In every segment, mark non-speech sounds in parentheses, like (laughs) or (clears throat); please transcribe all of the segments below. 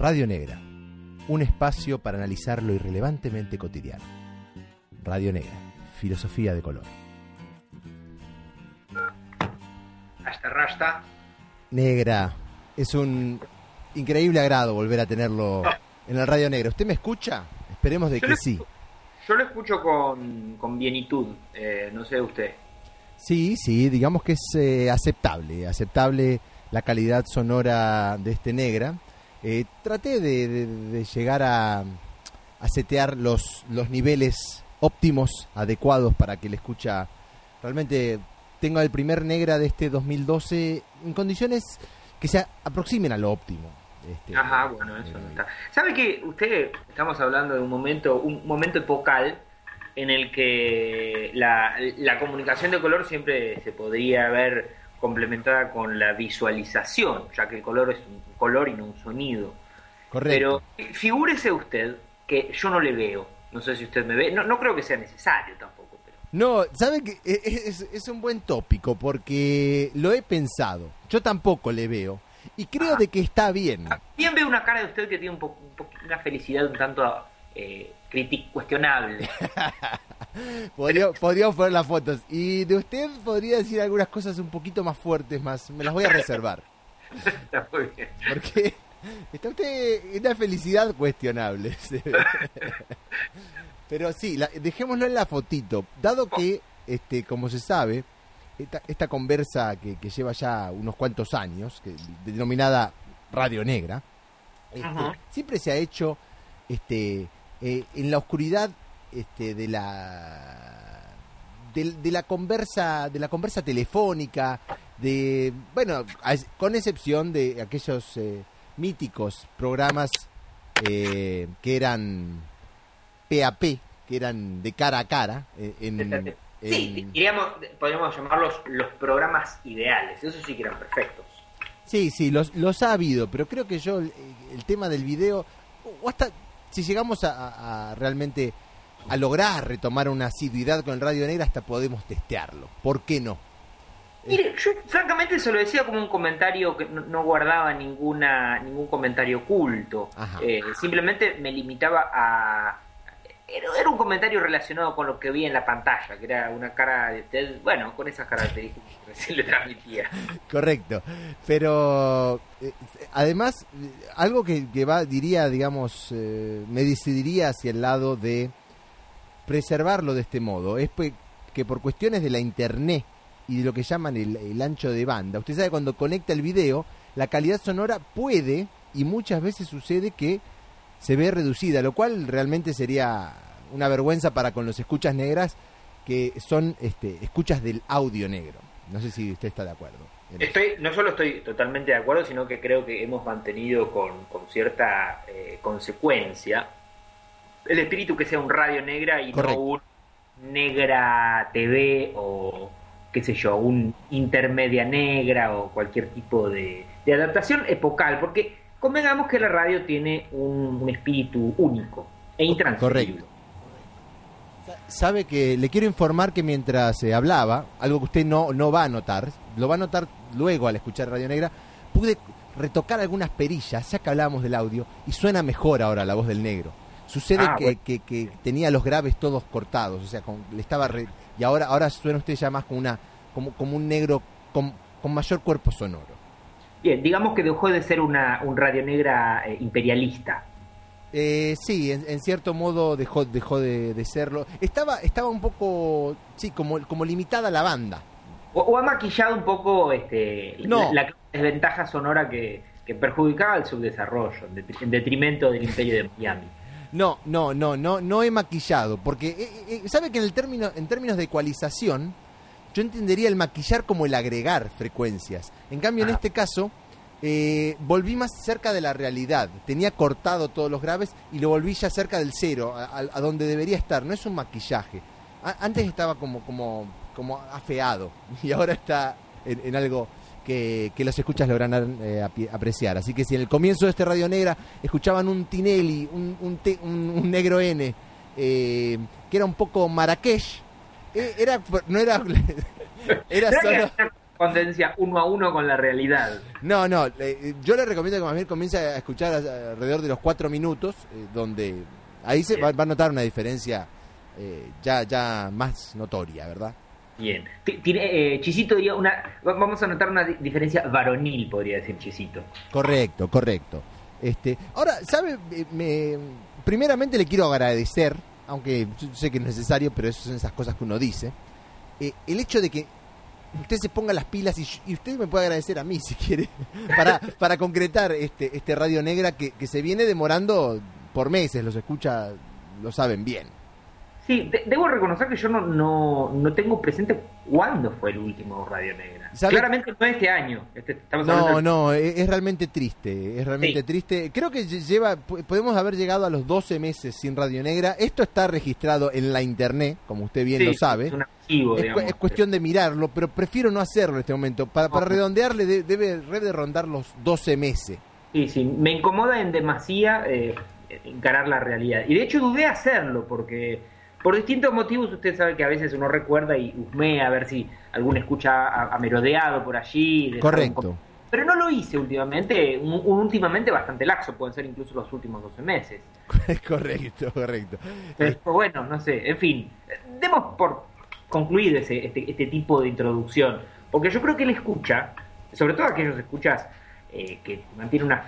Radio Negra, un espacio para analizar lo irrelevantemente cotidiano. Radio Negra, filosofía de color. Hasta rasta. Negra, es un increíble agrado volver a tenerlo en el Radio Negra. ¿Usted me escucha? Esperemos de Yo que lo sí. Yo lo escucho con, con bienitud, eh, no sé usted. Sí, sí, digamos que es eh, aceptable, aceptable la calidad sonora de este negra. Eh, traté de, de- de llegar a, a setear los, los niveles óptimos, adecuados para que le escucha realmente tenga el primer negra de este 2012 en condiciones que se aproximen a lo óptimo. Este, Ajá, bueno, eso eh, no está. ¿Sabe que usted, estamos hablando de un momento, un momento epocal en el que la, la comunicación de color siempre se podría ver complementada con la visualización, ya que el color es un color y no un sonido. Correcto. Pero figúrese usted que yo no le veo, no sé si usted me ve, no, no creo que sea necesario tampoco, pero... No, ¿sabe que e- es, es un buen tópico porque lo he pensado. Yo tampoco le veo y creo de que está bien. Bien veo una cara de usted que tiene un po- un po- una felicidad un tanto eh, cuestionable. (laughs) Podría, podríamos poner las fotos y de usted podría decir algunas cosas un poquito más fuertes, más me las voy a reservar (laughs) Está muy bien. porque está usted en una felicidad cuestionable. (laughs) Pero sí, la- dejémoslo en la fotito, dado que, este, como se sabe, esta, esta conversa que, que lleva ya unos cuantos años, que, denominada Radio Negra, este, siempre se ha hecho este, eh, en la oscuridad este, de la de, de la conversa de la conversa telefónica de bueno a- con excepción de aquellos eh, míticos programas eh, que eran PAP que eran de cara a cara eh, en, Sí, en- diríamos, podríamos llamarlos los programas ideales. Eso sí que eran perfectos. Sí, sí, los, los ha habido, pero creo que yo el, el tema del video, o hasta si llegamos a, a- a realmente a lograr retomar una asiduidad con el Radio Negra, hasta podemos testearlo. ¿Por qué no? Mire, yo francamente se lo decía como un comentario que no, no guardaba ninguna ningún comentario oculto. Eh, simplemente me limitaba a... Era, un comentario relacionado con lo que vi en la pantalla, que era una cara de usted, bueno, con esas características que recién le transmitía. Correcto. Pero eh, además, algo que, va, diría, digamos, eh, me decidiría hacia el lado de preservarlo de este modo. Es que por cuestiones de la internet y de lo que llaman el, el ancho de banda, usted sabe cuando conecta el video, la calidad sonora puede, y muchas veces sucede que se ve reducida, lo cual realmente sería una vergüenza para con los escuchas negras que son este, escuchas del audio negro. No sé si usted está de acuerdo. Estoy, no solo estoy totalmente de acuerdo, sino que creo que hemos mantenido con, con cierta eh, consecuencia el espíritu que sea un radio negra y Correcto. no un negra TV o qué sé yo, un intermedia negra o cualquier tipo de, de adaptación epocal, porque convengamos que la radio tiene un, un espíritu único e intransferible. Correcto. Sabe que le quiero informar que mientras eh, hablaba, algo que usted no, no va a notar, lo va a notar luego al escuchar Radio Negra, pude retocar algunas perillas, ya que hablábamos del audio, y suena mejor ahora la voz del negro. Sucede Ah, que, bueno. que- que tenía los graves todos cortados, o sea, con- le estaba re- y ahora ahora suena usted ya más como una como, como un negro con, con mayor cuerpo sonoro. Bien, digamos que dejó de ser una, un radio negra eh, imperialista. Eh, sí, en, en cierto modo dejó, dejó de, de serlo. Estaba, estaba un poco, sí, como, como limitada la banda. O, o ha maquillado un poco este, No. la, la desventaja sonora que, que perjudicaba el subdesarrollo, en detri- en detrimento del imperio de Miami. (laughs) No, no, no, no, no he maquillado, porque eh, eh, sabe que en el término, en términos de ecualización, yo entendería el maquillar como el agregar frecuencias. En cambio, en este caso, eh, volví más cerca de la realidad. Tenía cortado todos los graves y lo volví ya cerca del cero, a, a- donde debería estar. No es un maquillaje. A- antes estaba como, como, como afeado (laughs) y ahora está en, en algo que, que los escuchas lograrán eh, apreciar. Así que si en el comienzo de este Radio Negra escuchaban un Tinelli, un, un, te- un- un negro N, eh, que era un poco Marrakech, eh, era, no era, (laughs) era ¿Será solo... correspondencia uno a uno con la realidad. No, no, eh, yo le recomiendo que más bien comience a escuchar alrededor de los cuatro minutos, eh, donde ahí se va, a notar una diferencia eh, ya, ya más notoria, ¿verdad? Bien. Tiene, Chisito diría una. Vamos a notar una diferencia varonil, podría decir Chisito. Correcto, correcto. Este, ahora, ¿sabe? Me, primeramente le quiero agradecer, aunque sé que es necesario, pero eso son esas cosas que uno dice. el hecho de que usted se ponga las pilas y, usted me puede agradecer a mí si quiere (laughs) para, para concretar este, este Radio Negra que, que se viene demorando por meses, los escucha, lo saben bien. Sí, debo reconocer que yo no, no, no tengo presente cuándo fue el último Radio Negra. Claramente no este año. Este, no, no, es, realmente triste, es realmente triste. Creo que lleva, podemos haber llegado a los 12 meses sin Radio Negra. Esto está registrado en la internet, como usted bien lo sabe. Es, cuestión de mirarlo, pero prefiero no hacerlo en este momento. Para, para redondearle debe, debe rondar los 12 meses. Sí, sí, me incomoda en demasía eh, encarar la realidad. Y de hecho dudé hacerlo porque por distintos motivos usted sabe que a veces uno recuerda y husmea a ver si algún escucha ha, merodeado por allí. Correcto. Pero no lo hice últimamente, un, últimamente bastante laxo, pueden ser incluso los últimos 12 meses. (laughs) correcto, correcto. Pero bueno, no sé, en fin, demos por concluir ese, este, este tipo de introducción, porque yo creo que él escucha, sobre todo aquellos escuchas eh, que mantiene una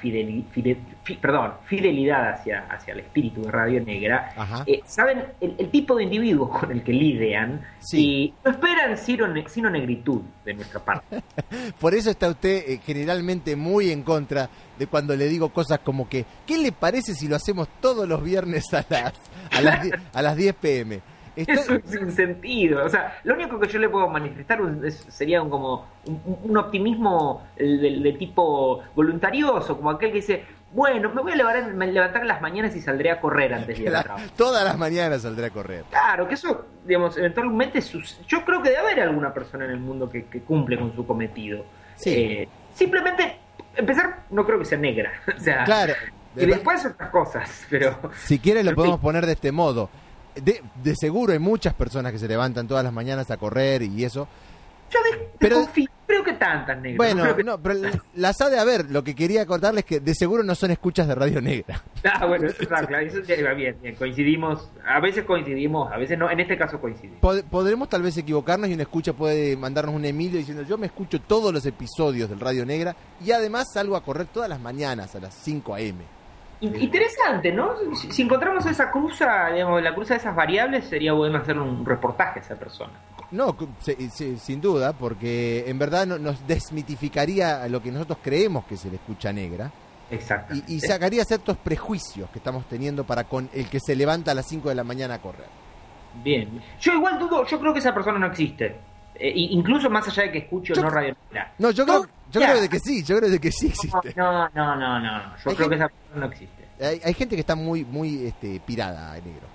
perdón, fidelidad hacia, hacia el espíritu de Radio Negra, eh, saben el, tipo de individuos con el que lidian y no esperan sino, sino, negritud de nuestra parte. (laughs) Por eso está usted eh, generalmente muy en contra de cuando le digo cosas como que, ¿qué le parece si lo hacemos todos los viernes a las, a las, (laughs) a las 10 pm? Es sin sentido. O sea, lo único que yo le puedo manifestar sería un, como un, optimismo de, tipo voluntarioso, como aquel que dice, bueno, me voy a levantar, levantar en las mañanas y saldré a correr antes de ir a trabajo. Todas las mañanas saldré a correr. Claro, que eso, digamos, eventualmente yo creo que debe haber alguna persona en el mundo que, cumple con su cometido. Eh, simplemente, empezar, no creo que sea negra. (laughs) o sea, claro. Y después otras cosas, pero... Si quiere lo (laughs) podemos poner de este modo de, de, seguro hay muchas personas que se levantan todas las mañanas a correr y eso. Yo pero, creo que tantas, negras. Bueno, no, pero las ha de haber. Lo que quería contarles es que de seguro no son escuchas de Radio Negra. (laughs) Ah, bueno, eso está claro. Eso va bien, bien. Coincidimos. A veces coincidimos, a veces no. En este caso coincidimos. podremos tal vez equivocarnos y una escucha puede mandarnos un Emilio diciendo: Yo me escucho todos los episodios del Radio Negra y además salgo a correr todas las mañanas a las 5 a.m. Interesante, ¿no? Si, encontramos esa cruza, digamos, la cruza de esas variables, sería bueno hacer un reportaje a esa persona. No, sin duda, porque en verdad nos desmitificaría lo que nosotros creemos que se le escucha negra. Exacto. Y, sacaría ciertos prejuicios que estamos teniendo para con el que se levanta a las 5 de la mañana a correr. Bien. Yo igual dudo, yo creo que esa persona no existe. Eh, incluso más allá de que escucho no radio negra. No, yo creo, yo creo de que sí, yo creo de que sí existe. No, no, no, no, yo creo que esa persona no existe. Hay, gente que está muy, muy este, pirada negro.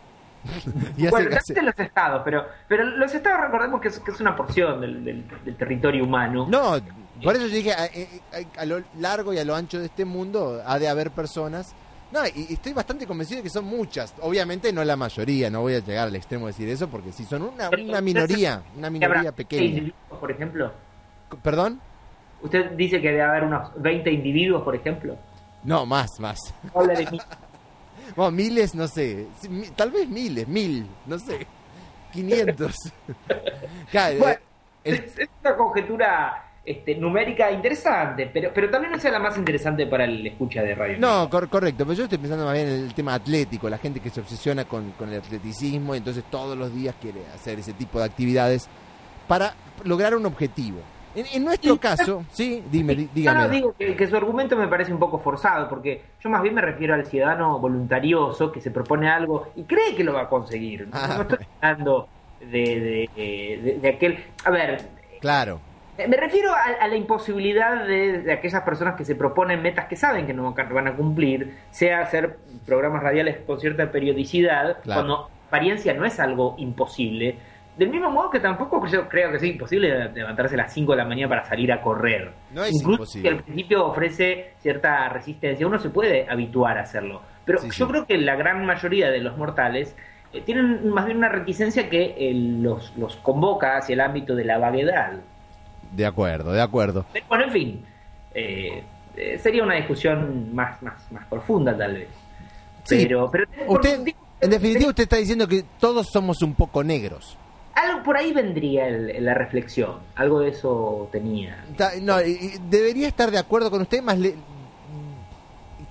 (laughs) y bueno, hace... los estados, pero, pero los estados recordemos que es, que es una porción del, del, territorio humano. No, por eso yo dije, a, lo largo y a lo ancho de este mundo ha de haber personas. No, y estoy bastante convencido de que son muchas. Obviamente no la mayoría, no voy a llegar al extremo de decir eso, porque si son una, una minoría, una minoría pequeña. por ejemplo? ¿Perdón? ¿Usted dice que debe haber unos 20 individuos, por ejemplo? No, más, más. (laughs) bueno, miles, no sé. Tal vez miles, mil, no sé. 500. (laughs) Eh, es, una conjetura este, numérica interesante, pero, pero también no sea la más interesante para el escucha de radio. No, correcto, pero yo estoy pensando más bien en el tema atlético, la gente que se obsesiona con, con el atleticismo y entonces todos los días quiere hacer ese tipo de actividades para lograr un objetivo. En, nuestro caso, sí, dime, dígame. No, digo que, su argumento me parece un poco forzado, porque yo más bien me refiero al ciudadano voluntarioso que se propone algo y cree que lo va a conseguir. No, ah. estoy hablando de, de, aquel. A ver. Claro. Me refiero a, la imposibilidad de, aquellas personas que se proponen metas que saben que no van a cumplir, sea hacer programas radiales con cierta periodicidad, cuando apariencia no es algo imposible del mismo modo que tampoco yo creo que sea imposible levantarse a las 5 de la mañana para salir a correr. No es Incluso imposible. que al principio ofrece cierta resistencia, uno se puede habituar a hacerlo. Pero yo creo que la gran mayoría de los mortales eh, tienen más bien una reticencia que eh, los, los convoca hacia el ámbito de la vaguedad. De acuerdo, de acuerdo. Bueno, en fin, eh, sería una discusión más, más, más profunda tal vez. Sí, pero, pero usted, en definitiva, usted está diciendo que todos somos un poco negros. Por ahí vendría el- la reflexión. Algo de eso tenía. No, debería estar de acuerdo con usted, más le,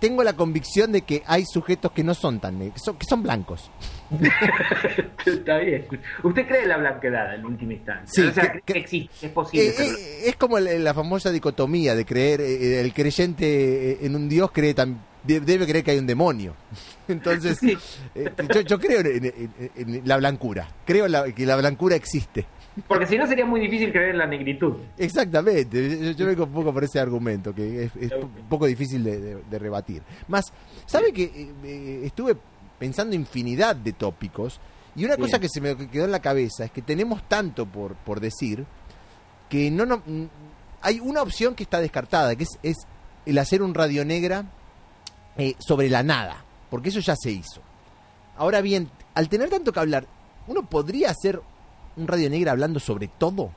tengo la convicción de que hay sujetos que no son tan negros, que son, que son blancos. (laughs) Está bien. ¿Usted cree en la blanquedad en última instancia? Sí, o sea, que- existe, es posible. Eh, eh, es como el- la famosa dicotomía de creer, eh, el creyente en un Dios cree de- debe creer que hay un demonio. (laughs) Entonces, Sí. eh, yo, yo creo en, en- en la blancura, creo la- que la blancura existe. Porque si no sería muy difícil creer en la negritud. Exactamente, yo, yo vengo un poco por ese argumento, que es, es un poco difícil de, de- de rebatir. Más, ¿sabe que eh, eh, estuve pensando infinidad de tópicos y una Bien. cosa que se me quedó en la cabeza es que tenemos tanto por, por decir que no, no hay una opción que está descartada, que es, es el hacer un radio negra eh, sobre la nada, porque eso ya se hizo. Ahora bien, al tener tanto que hablar, ¿uno podría hacer un radio negra hablando sobre todo?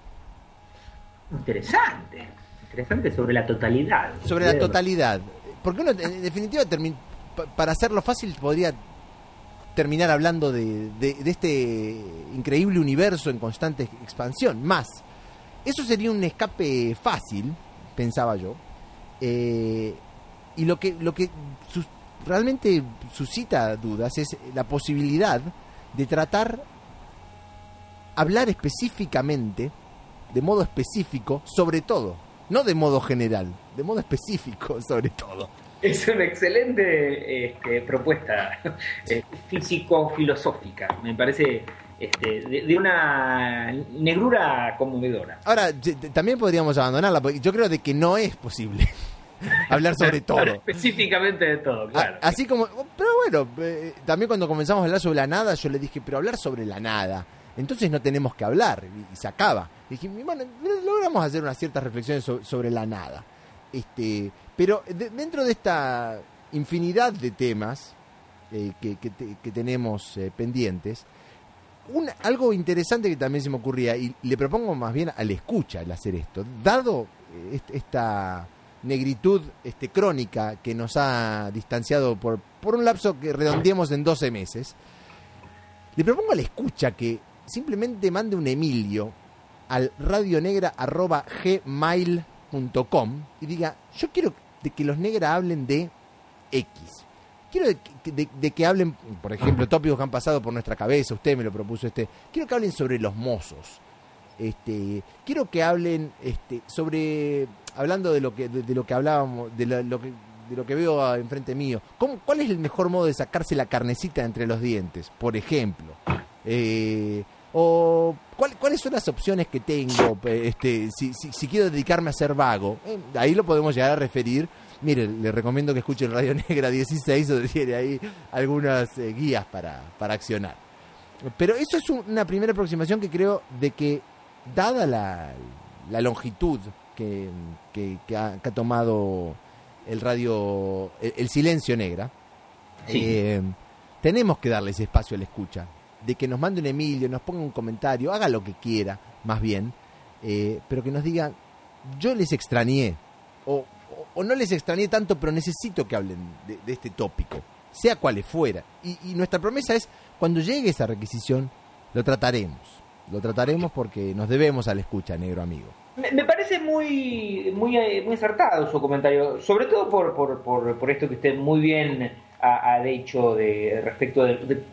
Interesante. Interesante sobre la totalidad. sobre la totalidad. Porque uno, en definitiva, para hacerlo fácil, podría terminar hablando de, de- de este increíble universo en constante expansión. Más, eso sería un escape fácil, pensaba yo. Eh, y lo que, lo que sus- realmente suscita dudas es la posibilidad de tratar hablar específicamente, de modo específico, sobre todo. No de modo general, de modo específico (laughs) sobre todo. Es una excelente este, propuesta (laughs) eh, físico-filosófica. Me parece este, de, de una negrura conmovedora. Ahora, también podríamos abandonarla, porque yo creo de que no es posible (laughs) (laughs) hablar sobre todo. Específicamente de todo, claro. A- así como, pero bueno, eh, también cuando comenzamos a hablar sobre la nada, yo le dije, pero hablar sobre la nada. Entonces no tenemos que hablar y, y se acaba. Dije, bueno, logramos hacer unas ciertas reflexiones so- sobre la nada. Este, pero de- dentro de esta infinidad de temas eh, que, que te- que tenemos eh, pendientes, un- algo interesante que también se me ocurría, y le propongo más bien al escucha el hacer esto, dado est- esta negritud este, crónica que nos ha distanciado por, por un lapso que redondeemos en 12 meses, le propongo al escucha que simplemente mande un Emilio al radionegra.gmail.com y diga, yo quiero de que los negras hablen de X. Quiero de- de que hablen, por ejemplo, (clears throat) tópicos que han pasado por nuestra cabeza, usted me lo propuso este. Quiero que hablen sobre los mozos. Este, quiero que hablen este, sobre hablando de lo que de, lo que hablábamos, de lo, lo que de lo que veo enfrente mío. ¿Cómo, ¿Cuál es el mejor modo de sacarse la carnecita entre los dientes? Por ejemplo. Eh, o ¿cuál- cuáles son las opciones que tengo este si, si, si quiero dedicarme a ser vago Eh, ahí lo podemos llegar a referir mire le recomiendo que escuche el Radio Negra 16 donde tiene ahí algunas eh, guías para, para accionar pero eso es un- una primera aproximación que creo de que dada la, la longitud que, que- que ha, que ha tomado el radio el, el silencio negra Sí. eh, tenemos que darle ese espacio a la escucha. De que nos mande un Emilio, nos ponga un comentario, haga lo que quiera, más bien, eh, pero que nos diga, yo les extrañé, o, o- o no les extrañé tanto, pero necesito que hablen de, de este tópico, sea cual fuera. Y, y nuestra promesa es, cuando llegue esa requisición, lo trataremos. Lo trataremos porque nos debemos a la escucha, negro amigo. Me, me parece muy, muy, eh, muy acertado su comentario, sobre todo por, por, por, por esto que usted muy bien ha, ha dicho de, respecto de, de-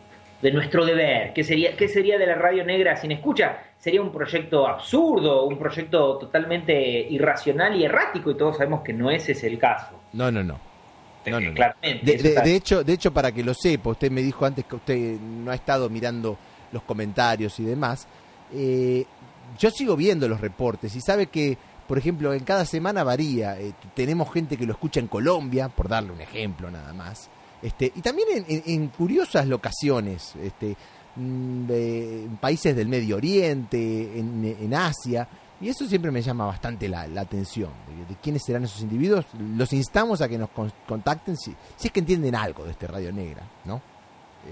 de nuestro deber. ¿Qué sería, ¿Qué sería de la radio negra sin escucha? Sería un proyecto absurdo, un proyecto totalmente irracional y errático, y todos sabemos que no ese es el caso. No, no, no. No, no, no. De, de- está- de hecho, de hecho, para que lo sepa, usted me dijo antes que usted no ha estado mirando los comentarios y demás. Eh, yo sigo viendo los reportes y sabe que, por ejemplo, en cada semana varía. eh, tenemos gente que lo escucha en Colombia, por darle un ejemplo nada más. Este, y también en, en- curiosas locaciones, este, mm, de- en países del Medio Oriente, en, Asia. Y eso siempre me llama bastante la, la atención, de, quiénes serán esos individuos. Los instamos a que nos con- contacten si, si es que entienden algo de este Radio Negra, ¿no?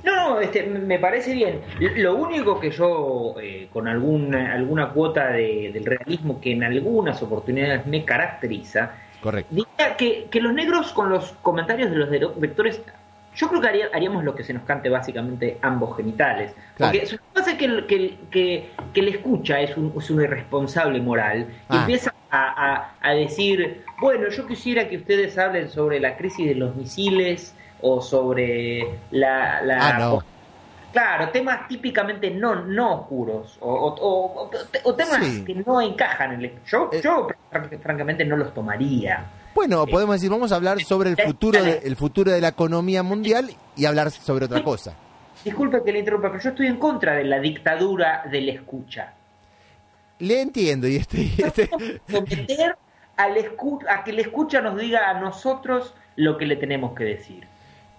No, este, me parece bien. Lo único que yo, eh, con alguna, alguna cuota de, del realismo que en algunas oportunidades me caracteriza, Correcto. diría que, que los negros con los comentarios de los vectores yo creo que haríamos lo que se nos cante básicamente ambos genitales. Porque eso pasa que, que, que, que le escucha es un, es un irresponsable moral y ah. empieza a, a, decir, bueno, yo quisiera que ustedes hablen sobre la crisis de los misiles o sobre la... Ah, no. Claro, temas típicamente no, no oscuros o, o, temas que no encajan en el... Yo, eh. yo francamente no los tomaría. Bueno, podemos decir, vamos a hablar sobre el futuro, de, el futuro de la economía mundial y hablar sobre otra cosa. Disculpe que le interrumpa, pero yo estoy en contra de la dictadura de la escucha. Le entiendo y estoy... Someter al a que la escucha nos diga a nosotros lo que le tenemos que decir.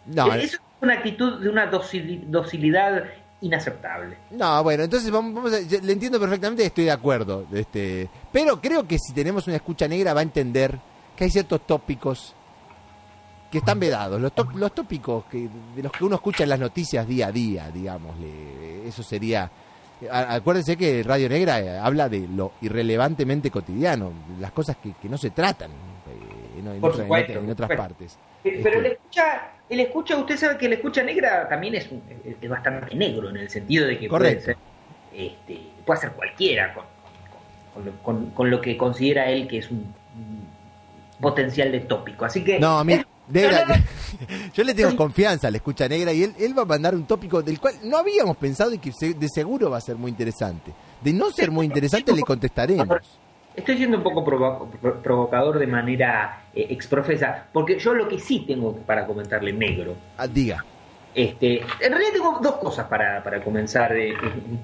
No, Eso es una actitud de una docilidad inaceptable. No, bueno, entonces vamos, le entiendo perfectamente y estoy de acuerdo. Este, pero creo que si tenemos una escucha negra va a entender que hay ciertos tópicos que están vedados, los, los tópicos que, de los que uno escucha en las noticias día a día, digamos, eso sería... Acuérdense que Radio Negra eh, habla de lo irrelevantemente cotidiano, las cosas que, no se tratan eh, en, en, otras partes. Pero el escucha, el escucha, usted sabe que el escucha negra también es, es bastante negro en el sentido de que puede ser, este, puede ser cualquiera con, con, lo que considera él que es un potencial de tópico. Así que. No, a mí. (laughs) yo le tengo confianza a la escucha negra y él, él va a mandar un tópico del cual no habíamos pensado y que de seguro va a ser muy interesante. De no ser muy interesante, le contestaremos. Estoy siendo un poco provocador de manera eh, exprofesa, porque yo lo que sí tengo para comentarle negro. Ah, diga. Este, en realidad tengo dos cosas para, para comenzar, eh,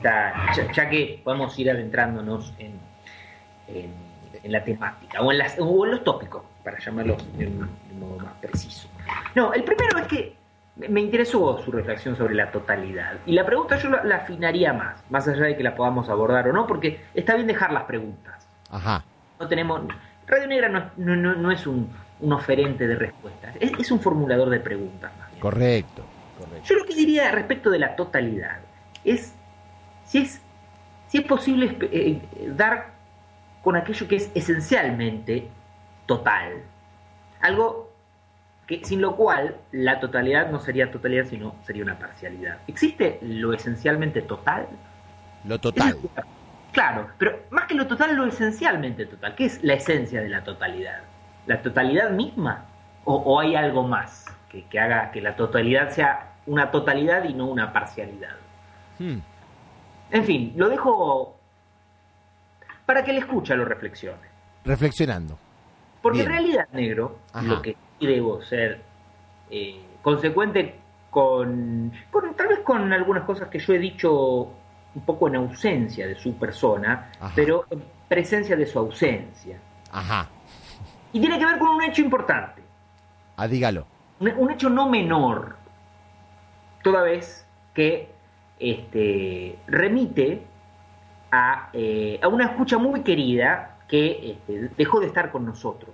ya, que podemos ir adentrándonos en en la temática o en, las, o en los tópicos, para llamarlo de un, modo más preciso. No, el primero es que me interesó su reflexión sobre la totalidad. Y la pregunta yo la, afinaría más, más allá de que la podamos abordar o no, porque está bien dejar las preguntas. Ajá. No tenemos. Radio Negra no, no, no es un, un, oferente de respuestas, es, un formulador de preguntas. Correcto, correcto. Yo lo que diría respecto de la totalidad es si es, si es posible eh, dar con aquello que es esencialmente total. Algo que, sin lo cual la totalidad no sería totalidad, sino sería una parcialidad. ¿Existe lo esencialmente total? Lo total. Claro, pero más que lo total, lo esencialmente total. ¿Qué es la esencia de la totalidad? ¿La totalidad misma? ¿O, hay algo más que, haga que la totalidad sea una totalidad y no una parcialidad? Hmm. En fin, lo dejo para que le escucha lo reflexione. Reflexionando. Porque en realidad, negro, lo que debo ser eh, consecuente con, tal vez con algunas cosas que yo he dicho un poco en ausencia de su persona, pero en presencia de su ausencia. Ajá. Y tiene que ver con un hecho importante. Ah, dígalo. Un, hecho no menor, toda vez que este, remite eh, a, una escucha muy querida que este, dejó de estar con nosotros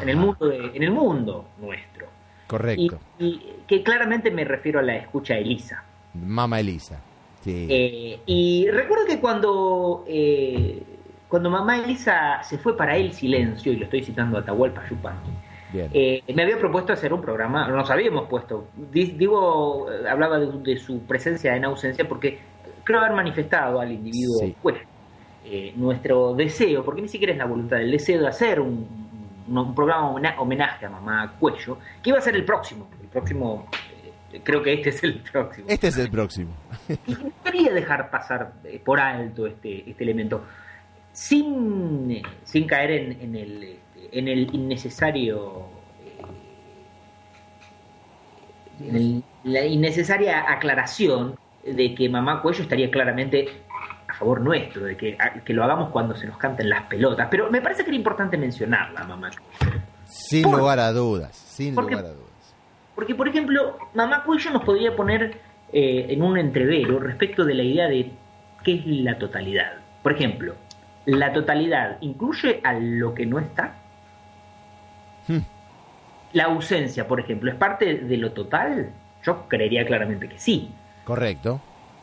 en el mundo en el mundo nuestro. Correcto. Y, que claramente me refiero a la escucha Elisa. Mamá Elisa. Eh, y recuerdo que cuando eh, cuando mamá Elisa se fue para el silencio, y lo estoy citando a Tahualpa Yupanqui, me había propuesto hacer un programa, nos habíamos puesto, digo, hablaba de, su presencia en ausencia porque creo haber manifestado al individuo pues, eh, nuestro deseo, porque ni siquiera es la voluntad, el deseo de hacer un, programa homenaje a mamá Cuello, que iba a ser el próximo, el próximo, eh, creo que este es el próximo. Este es el próximo. y no quería dejar pasar eh, por alto este, este elemento, sin, sin caer en, el, este, en el innecesario... en la innecesaria aclaración de que Mamá Cuello estaría claramente a favor nuestro, de que, que lo hagamos cuando se nos canten las pelotas. Pero me parece que era importante mencionarla, Mamá Cuello. Sin lugar a dudas, sin lugar a dudas. Porque, por ejemplo, Mamá Cuello nos podría poner eh, en un entrevero respecto de la idea de qué es la totalidad. Por ejemplo, ¿la totalidad incluye a lo que no está? Hmm. La ausencia, por ejemplo, ¿es parte de lo total? Yo creería claramente que sí. Correcto,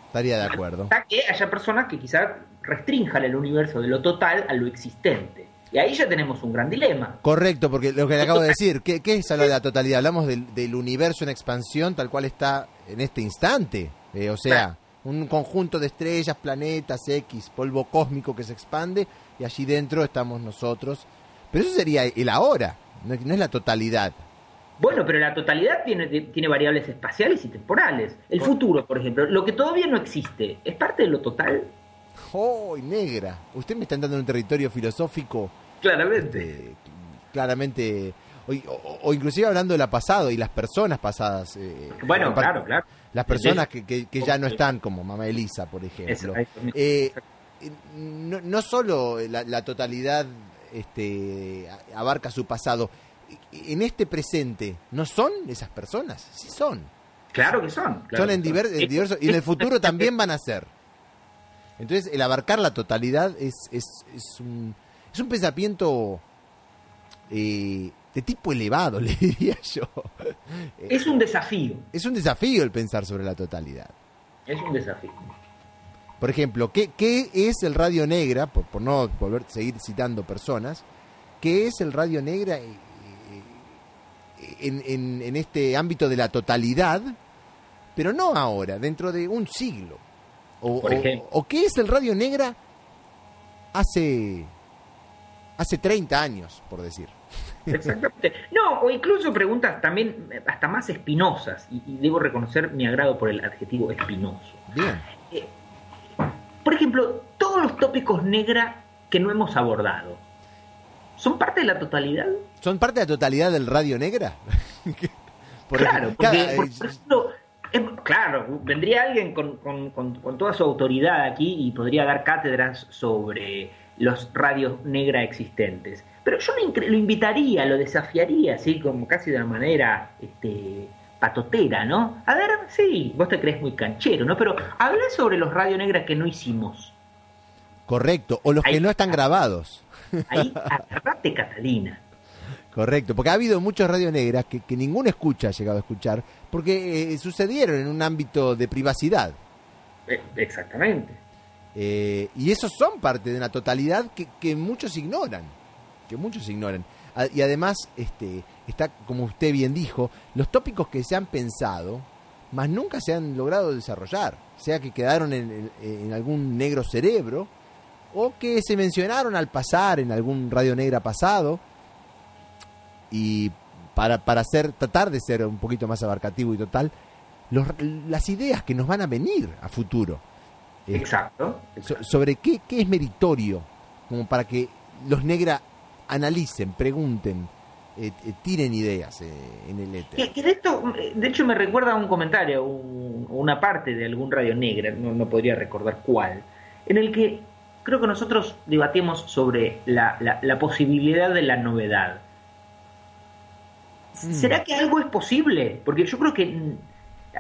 estaría de acuerdo. Hasta que haya personas que quizás restrinjan el universo de lo total a lo existente. Y ahí ya tenemos un gran dilema. Correcto, porque lo que le acabo de decir, ¿qué, qué es de la totalidad? Hablamos del, del universo en expansión tal cual está en este instante. Eh, o sea, un conjunto de estrellas, planetas, X, polvo cósmico que se expande y allí dentro estamos nosotros. Pero eso sería el ahora, no, no es la totalidad. Bueno, pero la totalidad tiene, tiene variables espaciales y temporales. El futuro, por ejemplo, lo que todavía no existe, ¿es parte de lo total? ¡Oh, negra! Usted me está entrando en un territorio filosófico. Claramente. eh, claramente. O, o- o inclusive hablando de la pasado y las personas pasadas. eh, Bueno, claro, claro. Las personas que, que- que ya no están, como Mamá Elisa, por ejemplo. Eh, no, no solo la, la totalidad este, abarca su pasado, en este presente, ¿no son esas personas? Sí son. Claro que son. claro son en, diver- en diversos, y en el futuro también van a ser. Entonces, el abarcar la totalidad es, es, es, un, es un pensamiento eh, de tipo elevado, (laughs) le diría yo. (laughs) Es un desafío. Es un desafío el pensar sobre la totalidad. Es un desafío. Por ejemplo, ¿qué, qué es el radio negra? Por, por no volver seguir citando personas, ¿qué es el radio negra eh, eh, en, en- en este ámbito de la totalidad? Pero no ahora, dentro de un siglo. O, Por o- ejemplo. o qué es el radio negra hace, hace 30 años, por decir. (laughs) Exactamente. No, o incluso preguntas también eh, hasta más espinosas, y, y debo reconocer mi agrado por el adjetivo espinoso. Bien. Por ejemplo, todos los tópicos negra que no hemos abordado, ¿son parte de la totalidad? ¿Son parte de la totalidad del radio negra? (laughs) Por claro, ejemplo, porque, cada- por ejemplo, em, claro, vendría alguien con, con- con- con toda su autoridad aquí y podría dar cátedras sobre los radios negra existentes. Pero yo lo, lo invitaría, lo desafiaría, así como casi de una manera este, patotera, ¿no? A ver, sí, vos te crees muy canchero, ¿no? Pero hablé sobre los radios negras que no hicimos. Correcto, o los que no están grabados. Ahí (laughs) agarrate, Catalina. Correcto, porque ha habido muchos radio negras que, que ningún escucha ha llegado a escuchar, porque eh, sucedieron en un ámbito de privacidad. Eh, Exactamente. Eh, y esos son parte de una totalidad que, que muchos ignoran, que muchos ignoran. Y además, este, está, como usted bien dijo, los tópicos que se han pensado, más nunca se han logrado desarrollar, sea que quedaron en, en- en algún negro cerebro, o que se mencionaron al pasar en algún radio negra pasado, y para, para hacer, tratar de ser un poquito más abarcativo y total, los- las ideas que nos van a venir a futuro. Eh, Exacto. so- sobre qué, qué es meritorio, como para que los negras analicen, pregunten, eh, eh, tiren ideas eh, en el éter. Que, de esto, de hecho, me recuerda a un comentario, un- una parte de algún radio negra, no, no podría recordar cuál, en el que creo que nosotros debatimos sobre la, la- la posibilidad de la novedad. Mm. ¿Será que algo es posible? Porque yo creo que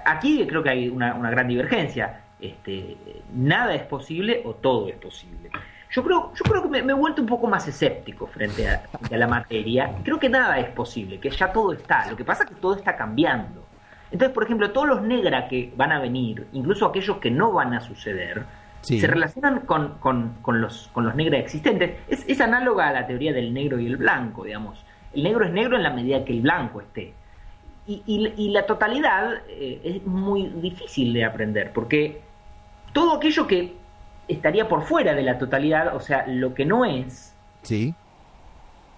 aquí creo que hay una, una gran divergencia. Este, nada es posible o todo es posible. Yo creo, yo creo que me, me he vuelto un poco más escéptico frente a, frente a la materia. Creo que nada es posible, que ya todo está. Lo que pasa es que todo está cambiando. Entonces, por ejemplo, todos los negras que van a venir, incluso aquellos que no van a suceder, Sí. se relacionan con, con- con los, con los negros existentes. Es, es análoga a la teoría del negro y el blanco, digamos. El negro es negro en la medida que el blanco esté. Y, y- y la totalidad eh, es muy difícil de aprender, porque todo aquello que estaría por fuera de la totalidad, o sea, lo que no es, Sí,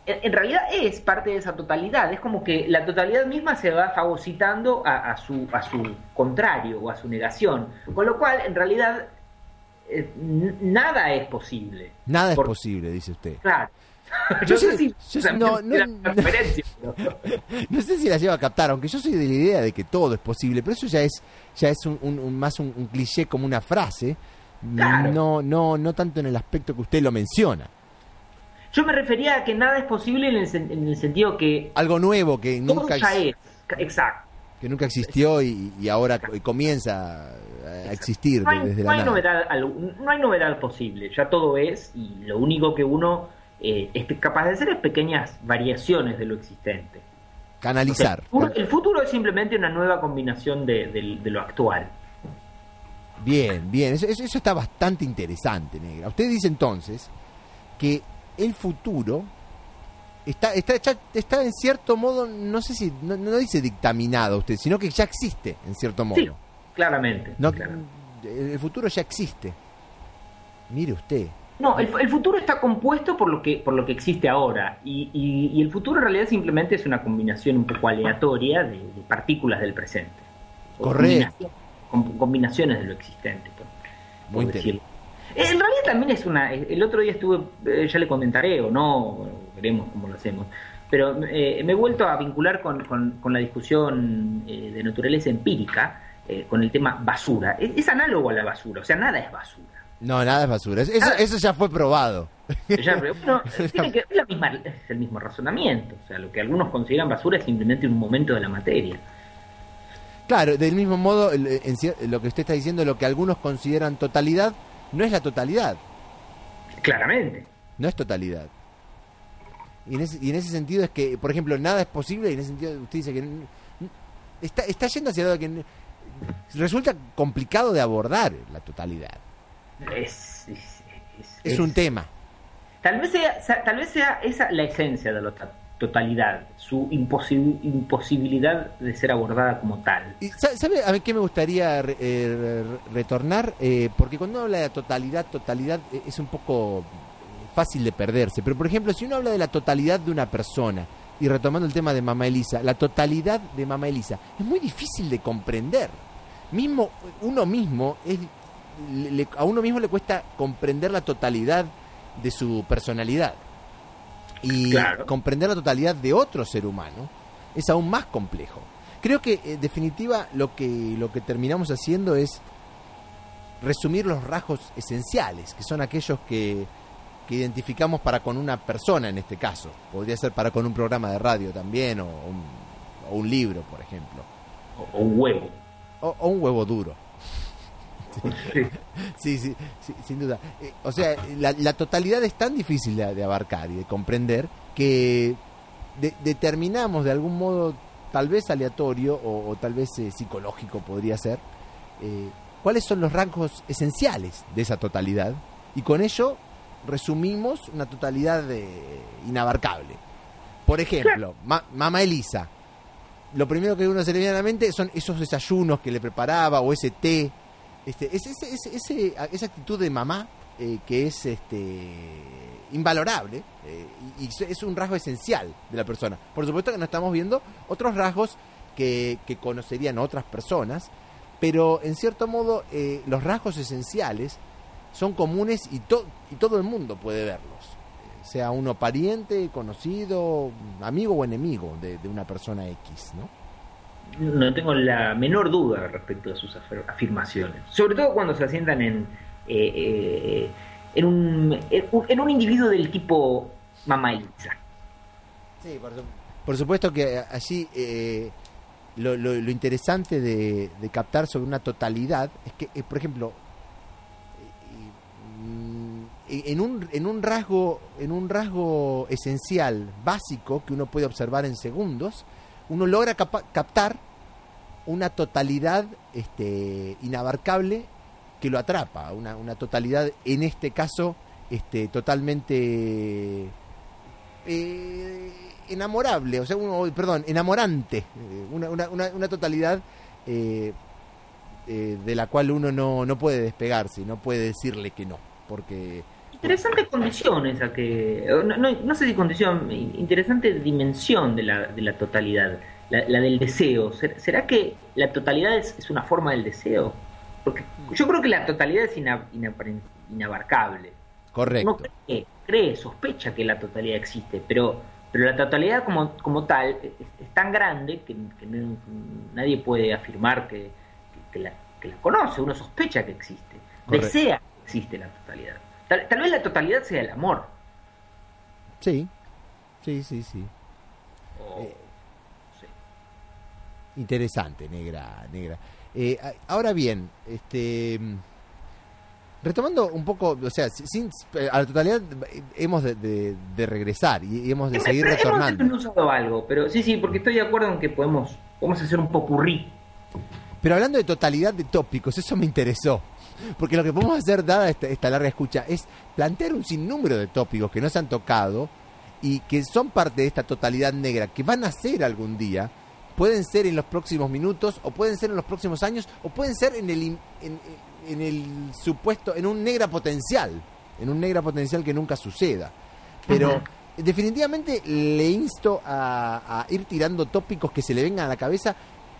en, en realidad es parte de esa totalidad. Es como que la totalidad misma se va fagocitando a, a su, a su contrario o a su negación. Con lo cual, en realidad, eh, nada es posible. nada es posible, dice usted. Claro. Yo (laughs) no sé si la lleva a captar, aunque yo soy de la idea de que todo es posible, pero eso ya es ya es un, un- un- más un, un cliché como una frase, Claro. no no no tanto en el aspecto que usted lo menciona. Yo me refería a que nada es posible en el, sen- en el sentido que Algo nuevo que nunca ya es. Exacto. que nunca existió y, y ahora co- comienza a existir No hay, desde no la hay nada. novedad, no hay novedad posible, ya todo es y lo único que uno eh, es capaz de hacer es pequeñas variaciones de lo existente. canalizar. el, futuro, es simplemente una nueva combinación de, lo actual. Bien, bien, eso, eso, está bastante interesante, negra. Usted dice entonces que el futuro está, está, está en cierto modo, no sé si, no, dice dictaminado usted, sino que ya existe en cierto modo. Sí, claramente. El futuro ya existe. Mire usted. No, el, futuro está compuesto por lo que, por lo que existe ahora. Y, y, el futuro en realidad simplemente es una combinación un poco aleatoria de, partículas del presente. Correcto. combinaciones de lo existente, por, decirlo. En realidad también es una... El otro día estuve, eh, ya le comentaré o no, veremos cómo lo hacemos, pero eh, me he vuelto a vincular con, con, la discusión eh, de naturaleza empírica, con el tema basura. es análogo a la basura, o sea, nada es basura. No, nada es basura. Eso, ah. eso ya fue probado. Ya, (laughs) tiene que, es, la misma, es el mismo razonamiento. O sea, lo que algunos consideran basura es simplemente un momento de la materia. Claro, del mismo modo, lo que usted está diciendo, lo que algunos consideran totalidad, no es la totalidad. Claramente. No es totalidad. Y en, ese, y en ese sentido es que, por ejemplo, nada es posible, y en ese sentido usted dice que está, está yendo hacia lado que resulta complicado de abordar la totalidad. Es, es, un tema. Tal vez sea, tal vez sea esa la esencia de la totalidad, su imposibilidad de ser abordada como tal. ¿Sabe a qué me gustaría eh, retornar? Eh, porque cuando habla de totalidad, totalidad eh, es un poco fácil de perderse. Pero por ejemplo, si uno habla de la totalidad de una persona, y retomando el tema de Mamá Elisa, la totalidad de Mamá Elisa es muy difícil de comprender. Mismo uno mismo es a uno mismo le cuesta comprender la totalidad de su personalidad. Y comprender la totalidad de otro ser humano es aún más complejo. Creo que en definitiva lo que, lo que terminamos haciendo es resumir los rasgos esenciales, que son aquellos que, que identificamos para con una persona en este caso. Podría ser para con un programa de radio también, o un, libro, por ejemplo. O, un huevo. o un huevo duro. (laughs) Sí, sí, sin duda. Eh, o sea, la, totalidad es tan difícil de, abarcar y de comprender que determinamos de algún modo, tal vez aleatorio o, tal vez eh, psicológico podría ser, eh, cuáles son los rasgos esenciales de esa totalidad y con ello resumimos una totalidad inabarcable. Por ejemplo, Mamá Elisa. Lo primero que uno se le viene a la mente son esos desayunos que le preparaba o ese té este, es, ese, esa actitud de mamá eh, que es este, invalorable eh, y, es un rasgo esencial de la persona. Por supuesto que no estamos viendo otros rasgos que, conocerían otras personas, pero en cierto modo eh, los rasgos esenciales son comunes y, y todo el mundo puede verlos, sea uno pariente, conocido, amigo o enemigo de, de una persona X, ¿no? No tengo la menor duda respecto a sus afirmaciones. Sobre todo cuando se asientan en, eh, eh, en, un, en un individuo del tipo Mamá Elisa. Sí, por, supuesto que allí eh, lo, lo, interesante de, captar sobre una totalidad es que, por ejemplo, en un, en un rasgo en un rasgo esencial básico que uno puede observar en segundos uno logra captar una totalidad este, inabarcable que lo atrapa, una, una totalidad en este caso este, totalmente eh, enamorable, o sea, uno, perdón, enamorante, eh, una, una, una, totalidad eh, de la cual uno no, no puede despegarse, no puede decirle que no, porque... Interesante condición esa que, no, no, sé si condición, interesante dimensión de la, de la totalidad la, del deseo. ¿Será que la totalidad es, una forma del deseo? Porque yo creo que la totalidad es inabarcable. Correcto. Uno cree, sospecha que la totalidad existe, pero, pero la totalidad como, como tal es, tan grande que, nadie puede afirmar que, la, conoce, uno sospecha que existe, desea que existe la totalidad. Tal, vez la totalidad sea el amor. Sí, sí, sí, sí. Eh, Interesante, negra, negra. Eh, ahora bien, este, retomando un poco, o sea, sin, a la totalidad hemos de, regresar y, hemos de seguir retornando. Hemos usado algo, pero sí, sí, porque estoy de acuerdo en que podemos, podemos hacer un popurrí. Pero hablando de totalidad de tópicos, eso me interesó. Porque lo que podemos hacer, dada esta, larga escucha, es plantear un sinnúmero de tópicos que no se han tocado y que son parte de esta totalidad negra, que van a ser algún día, pueden ser en los próximos minutos, o pueden ser en los próximos años, o pueden ser en el, en, el supuesto, en un negra potencial, en un negra potencial que nunca suceda. Pero definitivamente le insto a, ir tirando tópicos que se le vengan a la cabeza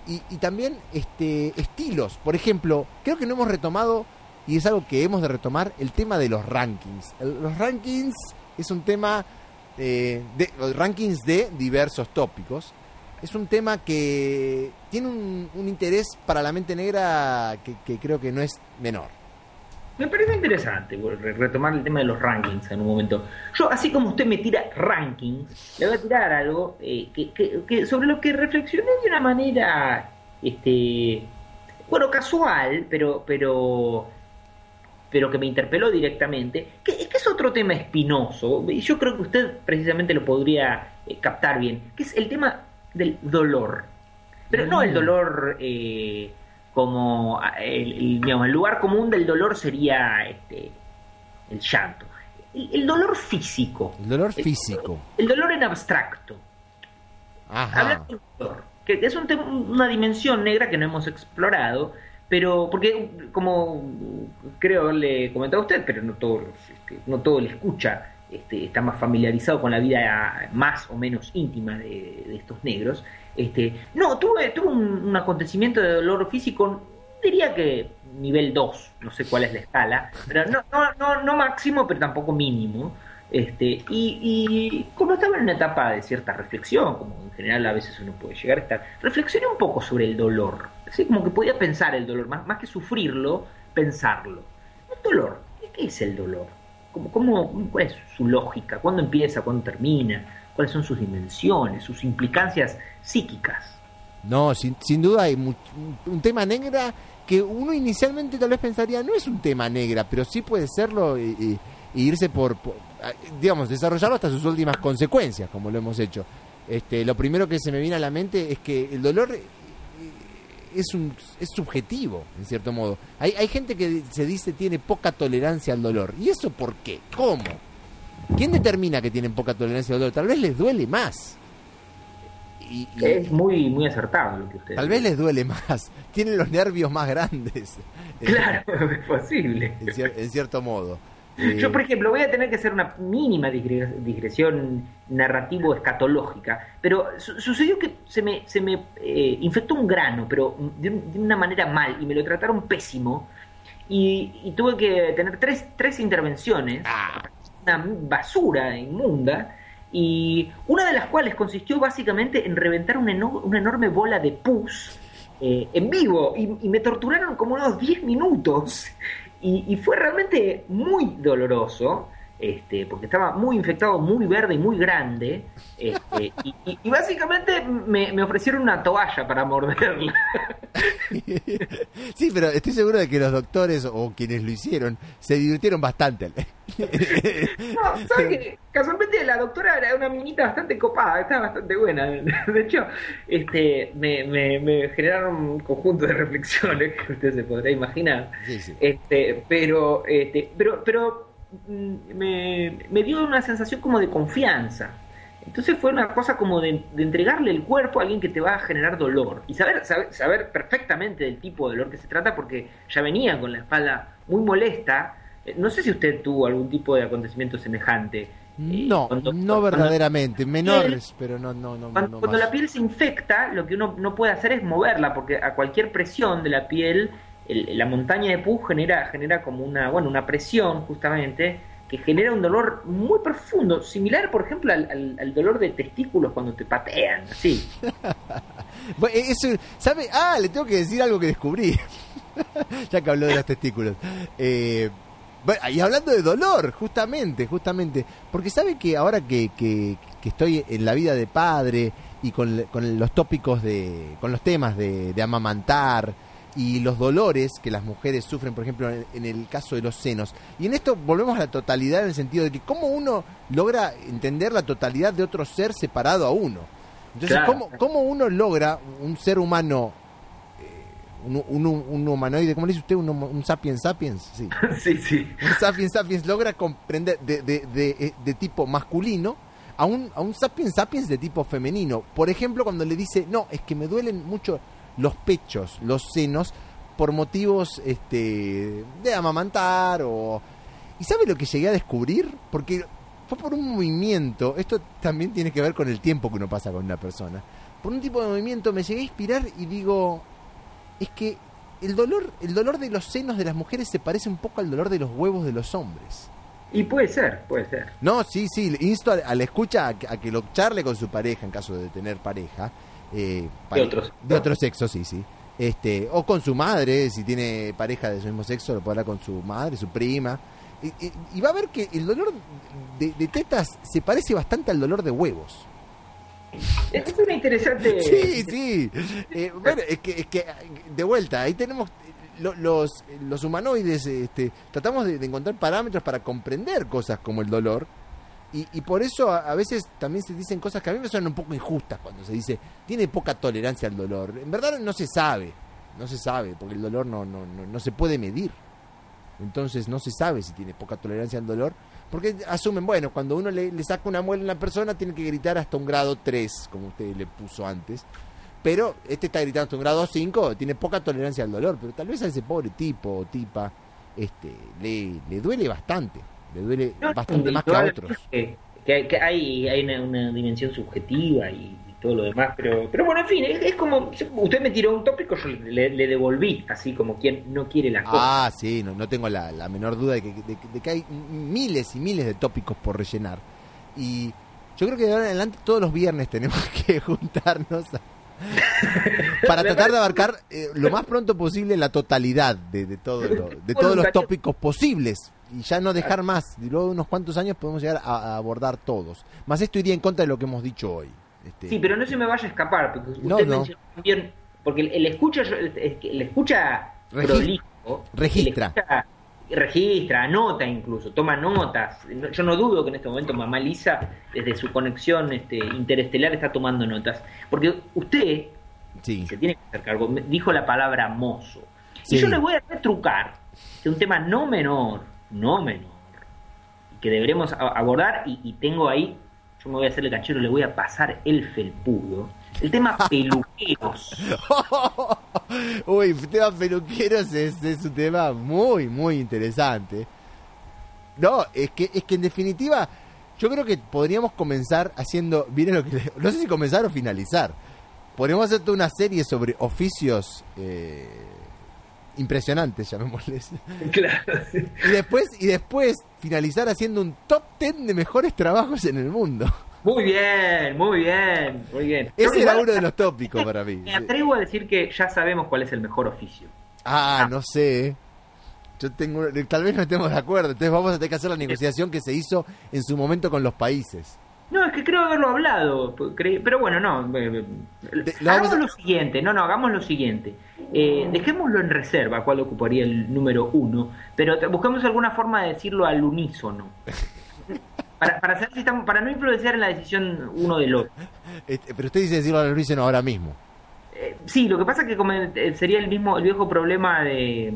y, y, también este, estilos. Por ejemplo, creo que no hemos retomado, y es algo que hemos de retomar, el tema de los rankings. los rankings es un tema, eh, de, los rankings de diversos tópicos es un tema que tiene un, interés para la mente negra que, creo que no es menor. Me parece interesante retomar el tema de los rankings en un momento. Yo, así como usted me tira rankings, le voy a tirar algo eh, que, sobre lo que reflexioné de una manera, este, bueno, casual, pero, pero, pero que me interpeló directamente, que, que es otro tema espinoso, y yo creo que usted precisamente lo podría eh, captar bien, que es el tema del dolor. Pero no el mm. dolor eh, como el, digamos, el lugar común del dolor sería este, el llanto. El, dolor físico. El dolor físico. El, dolor en abstracto. Ajá. del dolor, que es una dimensión negra que no hemos explorado, pero porque como creo le comentaba a usted, pero no todo, este, no todo le escucha este, está más familiarizado con la vida más o menos íntima de, estos negros. Este, no, tuve, un, acontecimiento de dolor físico, diría que nivel 2, no sé cuál es la escala, pero no, no, no, máximo, pero tampoco mínimo. Este, y, como estaba en una etapa de cierta reflexión, como en general a veces uno puede llegar a estar, reflexioné un poco sobre el dolor. Así como que podía pensar el dolor, más, más que sufrirlo, pensarlo. El dolor, ¿qué es el dolor? ¿Cómo, ¿Cuál es su lógica? ¿Cuándo empieza? ¿Cuándo termina? ¿Cuáles son sus dimensiones? ¿Sus implicancias psíquicas? No, sin, duda hay un tema negra que uno inicialmente tal vez pensaría no es un tema negra, pero sí puede serlo y, irse por, digamos, desarrollarlo hasta sus últimas consecuencias, como lo hemos hecho. Este, lo primero que se me viene a la mente es que el dolor es, un, es subjetivo, en cierto modo. Hay, hay gente que se dice tiene poca tolerancia al dolor. ¿Y eso por qué? ¿Cómo? ¿Quién determina que tienen poca tolerancia al dolor? Tal vez les duele más. Y, es muy, muy acertado lo que ustedes Tal vez les duele más. (laughs) Tienen los nervios más grandes. (laughs) Claro, (laughs) es posible. en cierto modo. Yo, por ejemplo, voy a tener que hacer una mínima digresión narrativo-escatológica, pero sucedió que se me, se me eh, infectó un grano, pero de, una manera mal, y me lo trataron pésimo, y, tuve que tener tres, tres intervenciones, ah. una basura inmunda, y una de las cuales consistió básicamente en reventar una, enorme bola de pus eh, en vivo, y, y me torturaron como unos 10 minutos. Y, fue realmente muy doloroso, este, porque estaba muy infectado, muy verde y muy grande. Este, (laughs) y, básicamente me, ofrecieron una toalla para morderla. (laughs) Sí, pero estoy seguro de que los doctores o quienes lo hicieron se divirtieron bastante. (laughs) No, ¿sabes Casualmente la doctora era una minita bastante copada, estaba bastante buena. De hecho, este, me, me, generaron un conjunto de reflexiones que usted se podrá imaginar. Este, pero, este, pero, pero me, me dio una sensación como de confianza. Entonces fue una cosa como de, entregarle el cuerpo a alguien que te va a generar dolor. Y saber, saber, saber perfectamente del tipo de dolor que se trata porque ya venía con la espalda muy molesta. Eh, no sé si usted tuvo algún tipo de acontecimiento semejante. Eh, no, no verdaderamente, menores, pero no, no, no. Cuando, la piel se infecta, lo que uno no puede hacer es moverla, porque a cualquier presión de la piel, la montaña de pus genera, genera como una, bueno, una presión justamente que genera un dolor muy profundo, similar, por ejemplo, al, dolor de testículos cuando te patean, así. (laughs) Eso, ¿sabe? Ah, le tengo que decir algo que descubrí, (laughs) ya que habló de los testículos. Eh, y hablando de dolor, justamente, justamente, porque sabe que ahora que, que, estoy en la vida de padre y con, con, los tópicos de, con los temas de amamantar, y los dolores que las mujeres sufren, por ejemplo, en, en el caso de los senos. Y en esto volvemos a la totalidad en el sentido de que cómo uno logra entender la totalidad de otro ser separado a uno. Entonces, Claro. ¿cómo, cómo uno logra un ser humano, eh, un, un- un humanoide, ¿cómo le dice usted? Un, un sapiens sapiens, sí. (laughs) sí, sí. Un sapiens sapiens logra comprender de, de, de, eh, de tipo masculino a un, a un sapiens sapiens de tipo femenino. Por ejemplo, cuando le dice, no, es que me duelen mucho los pechos, los senos, por motivos este, de amamantar o... ¿Y sabe lo que llegué a descubrir? Porque fue por un movimiento, esto también tiene que ver con el tiempo que uno pasa con una persona. Por un tipo de movimiento me llegué a inspirar y digo, es que el dolor, el dolor de los senos de las mujeres se parece un poco al dolor de los huevos de los hombres. Y puede ser, puede ser. No, sí, sí, le insto a, a la escucha a, a que lo charle con su pareja en caso de tener pareja. Eh, pare- otro sexo. De otro sexo, sí, sí. Este, o con su madre, si tiene pareja de su mismo sexo, lo puede hablar con su madre, su prima. Y, y- y va a ver que el dolor de, de tetas se parece bastante al dolor de huevos. Es una interesante. (laughs) Sí, sí. Eh, bueno, es que, es que, de vuelta, ahí tenemos lo- los, los humanoides, este, tratamos de, de encontrar parámetros para comprender cosas como el dolor. Y, y por eso a, veces también se dicen cosas que a mí me suenan un poco injustas cuando se dice tiene poca tolerancia al dolor. En verdad no se sabe, no se sabe, porque el dolor no, no, no, no se puede medir. Entonces no se sabe si tiene poca tolerancia al dolor, porque asumen, bueno, cuando uno le, le saca una muela a una persona tiene que gritar hasta un grado 3, como usted le puso antes. Pero este está gritando hasta un grado 5, tiene poca tolerancia al dolor, pero tal vez a ese pobre tipo o tipa este, le, le duele bastante, le duele No, bastante más que a otros. Que- que hay, hay una, una dimensión subjetiva y, y todo lo demás, pero, pero bueno, en fin, es, es como. Usted me tiró un tópico, yo le, le devolví, así como quien no quiere las cosas. Ah, sí, no, no tengo la, la menor duda de que, de- de que hay miles y miles de tópicos por rellenar. Y yo creo que de ahora en adelante todos los viernes tenemos (laughs) que juntarnos a- (laughs) para tratar de abarcar eh, lo más pronto posible la totalidad de, de, todo lo- de todos los tópicos posibles y ya no dejar más. Y luego de unos cuantos años podemos llegar a, a abordar todos. Más esto iría en contra de lo que hemos dicho hoy. Este, Sí, pero no se me vaya a escapar, porque usted No, no. también. Porque el, el escucha, el, el escucha prolijo, registra. el escucha- registra, anota incluso, toma notas. No- Yo no dudo que en este momento mamá Lisa, desde su conexión este, interestelar, está tomando notas. Porque usted sí. se tiene que hacer cargo, dijo la palabra mozo. Sí. Y yo le voy a retrucar de un tema no menor, no menor, que deberemos abordar, y, y tengo ahí, yo me voy a hacer el cachero, le voy a pasar el felpudo. El tema peluqueros. (laughs) Uy, tema peluqueros es, es un tema muy, muy interesante. No, es que, es que en definitiva, yo creo que podríamos comenzar haciendo, miren lo que no sé si comenzar o finalizar. Podríamos hacer toda una serie sobre oficios eh, impresionantes, llamémosles. (laughs) claro. Y después, y después finalizar haciendo un top 10 de mejores trabajos en el mundo. Muy bien, muy bien, muy bien. Ese Yo era igual uno de los tópicos para mí. Me atrevo a decir que ya sabemos cuál es el mejor oficio. Ah, no sé. Yo tengo, tal vez no estemos de acuerdo. Entonces vamos a tener que hacer la negociación que se hizo en su momento con los países. No, es que creo haberlo hablado, pero bueno, no. eh, eh, hagamos lo siguiente, no, no, hagamos lo siguiente. Eh, dejémoslo en reserva, cuál ocuparía el número uno, pero busquemos alguna forma de decirlo al unísono. (laughs) Para, para, saber si estamos- para no influenciar en la decisión uno del otro. Este, pero usted dice decirlo a Luis no ahora mismo. Eh, sí, lo que pasa es que como, eh, sería el mismo, el viejo problema de...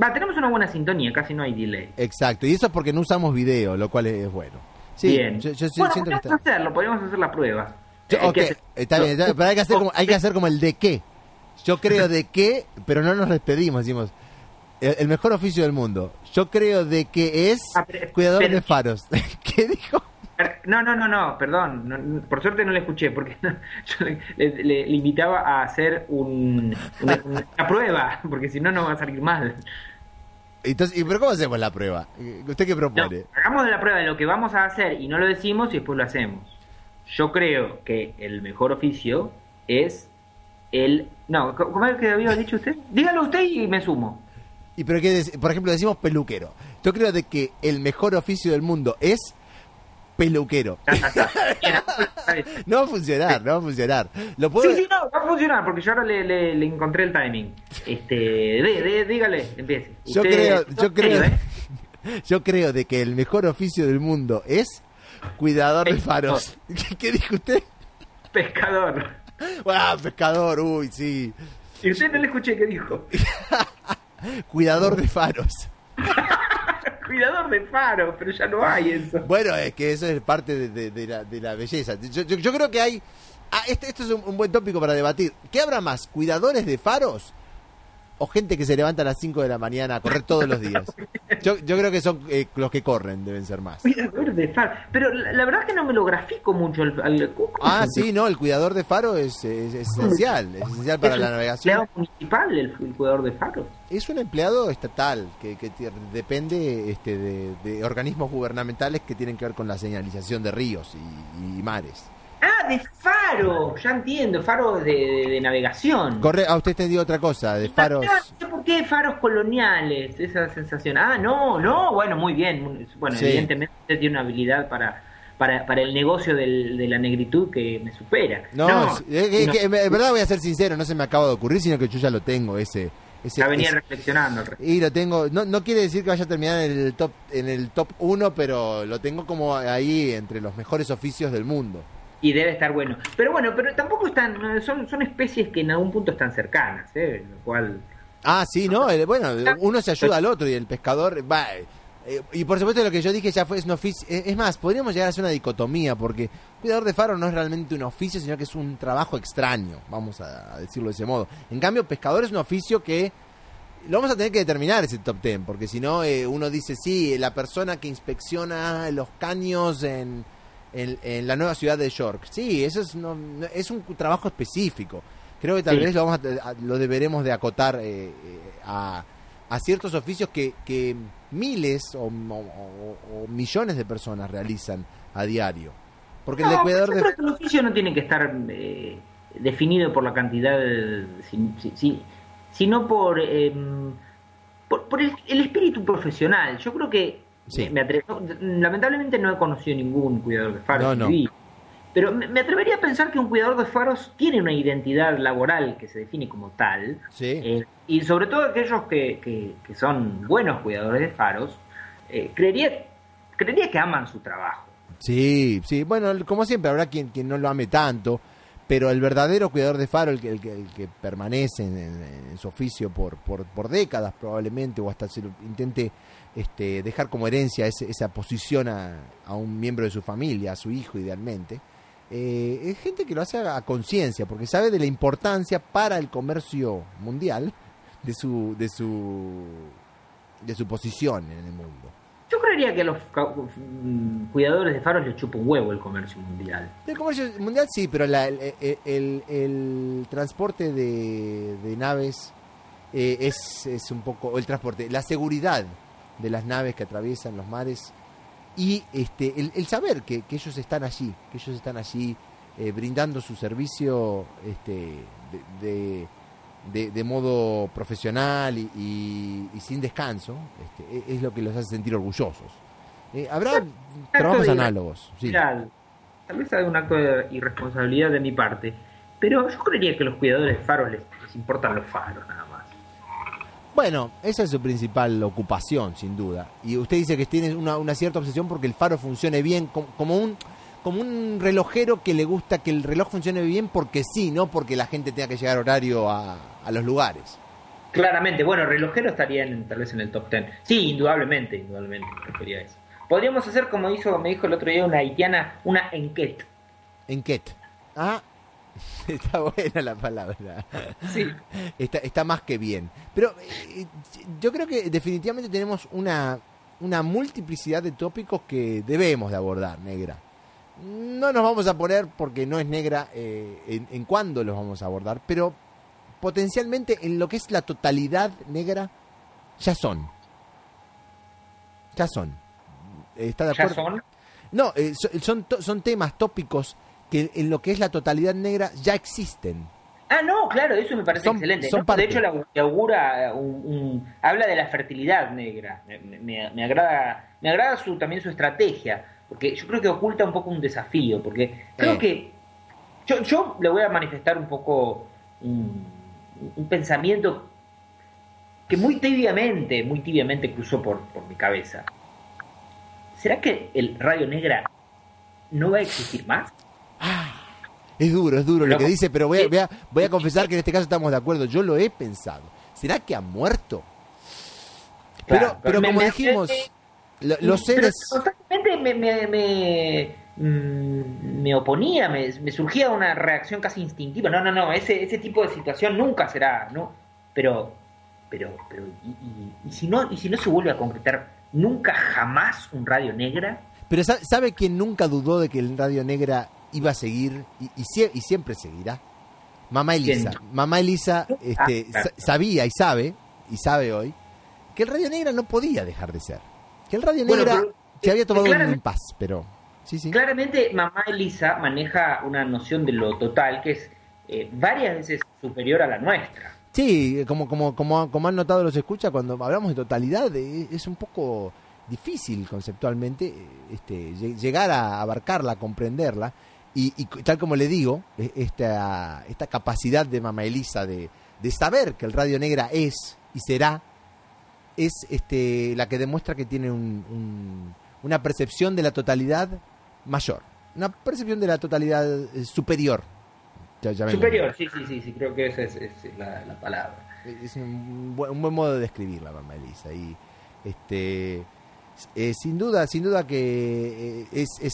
Va, tenemos una buena sintonía, casi no hay delay. Exacto. Y eso es porque no usamos video, lo cual es bueno. Sí, Bien. yo, yo bueno, siento que podríamos está. hacerlo, podríamos hacer la prueba. Yo- Hay ok, que hacer- está bien, está- pero hay que, hacer como, hay que (laughs) hacer como el de qué. Yo creo de qué, pero no nos despedimos, decimos. El, el mejor oficio del mundo. Yo creo de que es Ah, pero- cuidador pero- de faros. (laughs) ¿Qué dijo? No, no, no, no, perdón. no, no, por suerte no le escuché, porque (laughs) no, yo le, le- invitaba a hacer un, una, una prueba, (laughs) porque si no, no va a salir mal. Entonces, ¿y pero cómo hacemos la prueba? ¿Usted qué propone? hagamos la prueba de lo que vamos a hacer y no lo decimos y después lo hacemos. Yo creo que el mejor oficio es el... No, ¿cómo es que había dicho usted? Dígalo usted y me sumo. Y pero qué dec- por ejemplo decimos peluquero. Yo creo de que el mejor oficio del mundo es peluquero. Bien, está bien. No va a funcionar, no va a funcionar. Lo puedo... Sí, sí, no, va a funcionar porque yo ahora le, le- le encontré el timing. Este, de, de- dígale, empiece. Yo creo, yo creo, ¿eh? (laughs) yo creo de que el mejor oficio del mundo es cuidador de faros. (laughs) ¿Qué, qué dijo usted? Pescador. (laughs) Ah, pescador, uy, sí. Y usted no le escuché qué dijo. Cuidador de faros. (laughs) Cuidador de faro, pero ya no hay eso. Bueno, es que eso es parte de, de- de la, de la belleza. Yo, yo- yo creo que hay... Ah, este, esto es un, un buen tópico para debatir. ¿Qué habrá más? ¿Cuidadores de faros? ¿O gente que se levanta a las 5 de la mañana a correr todos los días? (laughs) Yo, yo creo que son eh, los que corren, deben ser más. Cuidador de faro. Pero la, la verdad es que no me lo grafico mucho. Al, al- ¿cómo Ah, sí, no, el cuidador de faro es, es- es esencial, es esencial para ¿Es la un navegación. empleado municipal el, el cuidador de faros? Es un empleado estatal que, que depende este, de, de organismos gubernamentales que tienen que ver con la señalización de ríos y, y mares. Ah, de faro. Ya entiendo. Faro de, de- de navegación. Corre, a usted te dio otra cosa, de faros. Ah, no por qué faros coloniales, esa sensación. Ah, no, no, bueno, muy bien. Bueno, Sí. evidentemente usted tiene una habilidad para, para, para el negocio del- de la negritud que me supera. No, es, es que- no, que en verdad voy a ser sincero, no se me acaba de ocurrir, sino que yo ya lo tengo, ese... ese ya venía ese- reflexionando. y lo tengo, no, no quiere decir que vaya a terminar en el top en el top 1, pero lo tengo como ahí entre los mejores oficios del mundo. Y debe estar bueno. Pero bueno, pero tampoco están, son, son especies que en algún punto están cercanas, ¿eh? Lo cual... Ah, sí, no, el- bueno, uno se ayuda al otro y el pescador va. eh, y por supuesto lo que yo dije ya fue eh, Es más, podríamos llegar a hacer una dicotomía porque cuidador de faro no es realmente un oficio, sino que es un trabajo extraño, vamos a decirlo de ese modo. En cambio, pescador es un oficio que lo vamos a tener que determinar ese top ten, porque si no eh, uno dice sí, la persona que inspecciona los caños en, en, en la nueva ciudad de York. Sí, eso es, no- no- es un trabajo específico. Creo que tal Sí. vez lo, vamos a- a- lo deberemos de acotar eh, eh, a, a ciertos oficios que, que miles o, o- o- o millones de personas realizan a diario. Porque el de No, cuidador yo de... creo que el oficio no tiene que estar eh, definido por la cantidad, de- si- si- si- sino por, eh, por, por el, el espíritu profesional. Yo creo que, Sí. me lamentablemente no he conocido ningún cuidador de faros. No, no. Pero me, me atrevería a pensar que un cuidador de faros tiene una identidad laboral que se define como tal. Sí. Eh, y sobre todo aquellos que, que- que son buenos cuidadores de faros, eh, creería, creería que aman su trabajo. Sí, sí. Bueno, como siempre, habrá quien, quien no lo ame tanto, pero el verdadero cuidador de faro, el que, el que, el que permanece en, en- en su oficio por, por, por décadas probablemente, o hasta se lo intente este, dejar como herencia ese- esa posición a, a un miembro de su familia, a su hijo idealmente, eh, es gente que lo hace a, a conciencia, porque sabe de la importancia para el comercio mundial de su, de su, de su posición en el mundo. Yo creería que a los cuidadores de faros les chupa un huevo el comercio mundial. El comercio mundial sí, pero la- el, el- el- el transporte de, de naves eh, es, es un poco, o el transporte, la seguridad de las naves que atraviesan los mares y este el, el saber que, que ellos están allí, que ellos están allí eh, brindando su servicio este, de, de, de- de modo profesional y, y- y sin descanso, este, e- es lo que los hace sentir orgullosos. Eh, habrá trabajos análogos. Sí. Tal vez hay un acto de irresponsabilidad de mi parte, pero yo creería que los cuidadores de faros les, les importan los faros nada más. Bueno, esa es su principal ocupación, sin duda. Y usted dice que tiene una, una cierta obsesión porque el faro funcione bien, com- como un como un relojero que le gusta que el reloj funcione bien porque sí, no porque la gente tenga que llegar horario a, a los lugares. Claramente, bueno, relojero estaría en- tal vez en el top 10. Sí, indudablemente, indudablemente, me refería a eso. Podríamos hacer como hizo, me dijo el otro día una haitiana, una enquete. Enquete. Ah, (laughs) está buena la palabra. Sí. Está, está más que bien. Pero eh, yo creo que definitivamente tenemos una, una multiplicidad de tópicos que debemos de abordar, negra. No nos vamos a poner porque no es negra eh, en, en cuándo los vamos a abordar, pero potencialmente en lo que es la totalidad negra, ya son. Ya son. ¿Está de ¿Ya acuerdo? son? No, eh, so- son, to- son temas tópicos que en lo que es la totalidad negra ya existen. Ah, no, claro, eso me parece Son- excelente. son ¿no? parte. De hecho, la, augura un, un- habla de la fertilidad negra. Me, me- me agrada, me agrada su, también su estrategia. porque yo creo que oculta un poco un desafío, porque creo Eh. que yo, yo le voy a manifestar un poco un, un pensamiento que muy tibiamente, muy tibiamente cruzó por, por mi cabeza. ¿Será que el Radio Negra no va a existir más? Es duro, es duro lo que dice, pero voy a, voy, a, voy a confesar que en este caso estamos de acuerdo. Yo lo he pensado. ¿Será que ha muerto? Pero, Claro, pero me- como me- dijimos, lo- los seres... constantemente me, me, me, mm, me oponía, me, me surgía una reacción casi instintiva. No, no, no, ese, ese tipo de situación nunca será, ¿no? Pero, pero, pero, ¿y, y- y si no, y si no se vuelve a concretar nunca jamás un radio negra? Pero sa- ¿sabe quién nunca dudó de que el Radio Negra iba a seguir y, y sie- y siempre seguirá? Mamá Elisa. ¿Quién? Mamá Elisa este, Ah, claro. sa- sabía y sabe, y sabe hoy, que el Radio Negra no podía dejar de ser. Que el Radio Bueno, Negra pero- se había tomado un impas, pero... Sí, sí. Claramente, mamá Elisa maneja una noción de lo total que es eh, varias veces superior a la nuestra. Sí, como, como, como, como han notado los escucha, cuando hablamos de totalidad eh, es un poco difícil conceptualmente eh, este, lle- llegar a abarcarla, a comprenderla. Y, y tal como le digo, eh, esta, esta capacidad de Mama Elisa de, de saber que el Radio Negra es y será, es este, la que demuestra que tiene un- un- una percepción de la totalidad mayor, una percepción de la totalidad eh, superior. Ya-. Superior, sí, sí, sí, sí, creo que esa es, es la, la palabra. es un buen, un buen modo de describirla, mamá Elisa. Y este, eh, sin duda, sin duda que eh, es, es,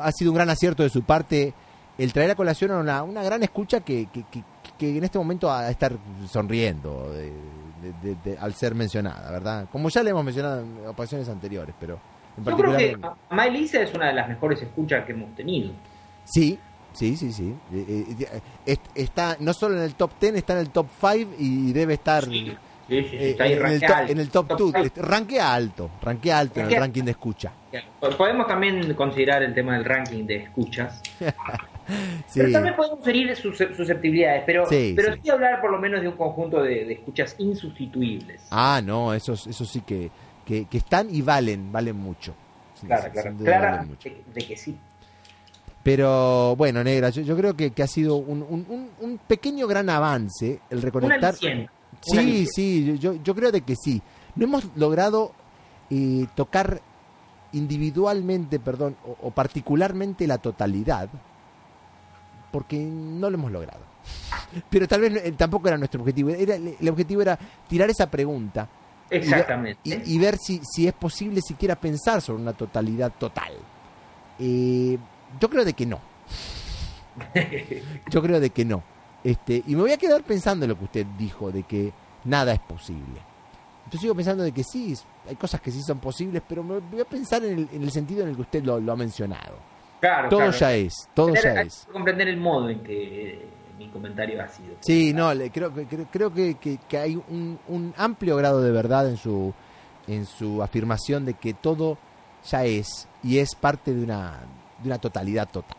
ha sido un gran acierto de su parte el traer a colación a una, una gran escucha que, que, que- que en este momento va a estar sonriendo de- de- de- de- al ser mencionada, ¿verdad? Como ya le hemos mencionado en ocasiones anteriores, pero en Yo creo que Mamá Elisa es una de las mejores escuchas que hemos tenido. Sí, sí, sí, sí. Eh, eh, est- está no solo en el top 10, está en el top 5 y debe estar... Sí, sí, sí, Eh, está ahí en, el top, en el top 2, five. ranquea alto, ranquea alto en el ranking de escucha. Podemos también considerar el tema del ranking de escuchas. (laughs) Pero también podemos herir sus susceptibilidades. Pero Sí, pero sí. hablar por lo menos de un conjunto de, de escuchas insustituibles. Ah, no, esos, eso sí que, que, que están y valen, valen mucho. Claro, claro. valen mucho. de, de que sí. Pero bueno, Negra, yo, yo creo que, que ha sido un, un, pequeño gran avance el reconectar. un Sí, sí, yo, yo creo de que sí. No hemos logrado eh, tocar individualmente, perdón, o, o particularmente la totalidad, porque no lo hemos logrado. (laughs) Pero tal vez eh, tampoco era nuestro objetivo. Era, el objetivo era tirar esa pregunta y Exactamente. y, y ver si, si es posible siquiera pensar sobre una totalidad total. Eh, yo creo de que no. (laughs) Yo creo de que no. Este, y me voy a quedar pensando en lo que usted dijo, de que nada es posible. Yo sigo pensando de que sí, hay cosas que sí son posibles, pero me voy a pensar en el, en el sentido en el que usted lo, lo ha mencionado. Claro, Todo claro. ya es, todo Tener- ya hay es. que comprender el modo en que eh, mi comentario ha sido. Sí, no, le- creo, que- creo, creo que, que- que hay un, un amplio grado de verdad en su, en su afirmación de que todo ya es y es parte de una, de una totalidad total.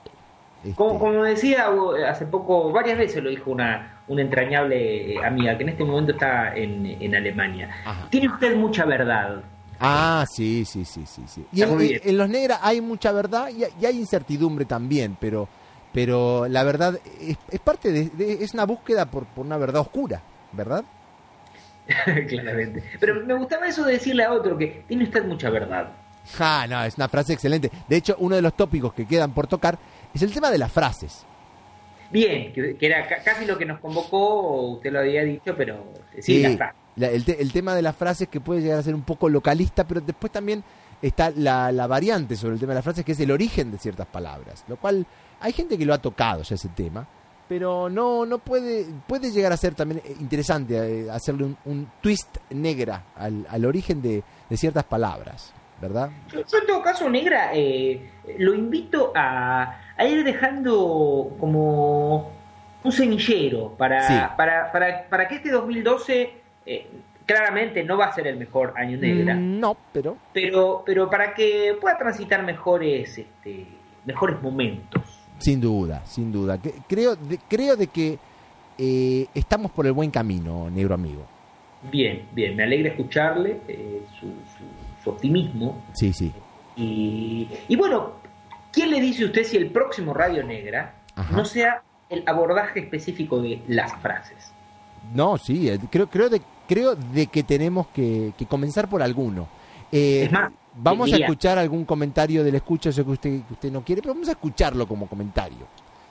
Este, Como, como decía uh, hace poco, varias veces lo dijo una, una entrañable eh, amiga que en este momento está en, en Alemania. Ajá. Tiene usted mucha verdad. Ah, sí, sí, sí, sí. sí. Y en, los negras hay mucha verdad y, y hay incertidumbre también, pero, pero la verdad es, es parte de, de- es una búsqueda por, por una verdad oscura, ¿verdad? (laughs) Claramente. Pero me gustaba eso de decirle a otro que tiene usted mucha verdad. Ja, no, es una frase excelente. De hecho, uno de los tópicos que quedan por tocar es el tema de las frases. Bien, que, que era ca- casi lo que nos convocó, usted lo había dicho, pero eh, sí, la- el, te- el tema de las frases que puede llegar a ser un poco localista, pero después también está la, la variante sobre el tema de las frases, que es el origen de ciertas palabras. Lo cual hay gente que lo ha tocado ya ese tema, pero no, no puede, puede llegar a ser también eh, interesante eh, hacerle un, un twist negra al, al origen de, de ciertas palabras, ¿verdad? Yo, yo en todo caso, Negra, eh, lo invito a, a ir dejando como un semillero para, Sí. para, para, para que este 2012 eh, claramente no va a ser el mejor año Negra, Mm, no, pero pero, pero para que pueda transitar mejores, este, mejores momentos. Sin duda, sin duda. Creo de, creo de que eh, estamos por el buen camino, negro amigo. Bien, bien, me alegra escucharle eh, su, su, su optimismo Sí, sí. Y, y bueno, ¿quién le dice usted si el próximo Radio Negra Ajá. no sea el abordaje específico de las frases? No, sí, eh, creo, creo, de, creo de que tenemos que, que comenzar por alguno. Eh, Es más, vamos a escuchar algún comentario del escucha, yo que usted, que usted no quiere, pero vamos a escucharlo como comentario.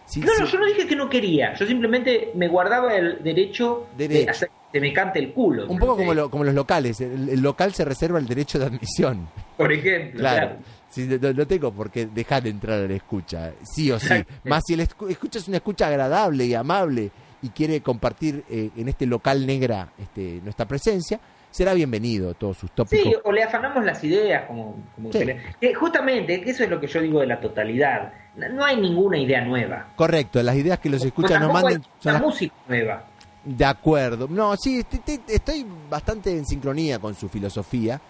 Sí, No, no, yo no dije que no quería, yo simplemente me guardaba el derecho, de hacer que se me cante el culo. Un poco como, lo- como los locales, el, el local se reserva el derecho de admisión. Por ejemplo, Claro. claro. Sí, no, no tengo por qué dejar de entrar al escucha, sí o sí. Más si el escu- escucha es una escucha agradable y amable y quiere compartir eh, en este local negra este, nuestra presencia, será bienvenido todos sus tópicos. Sí, o le afanamos las ideas, como, como Sí. le- Eh, justamente, eso es lo que yo digo de la totalidad. No no hay ninguna idea nueva. Correcto, las ideas que los escuchan nos Tampoco manden hay son las- música nueva. De acuerdo. No, sí, estoy bastante en sincronía con su filosofía,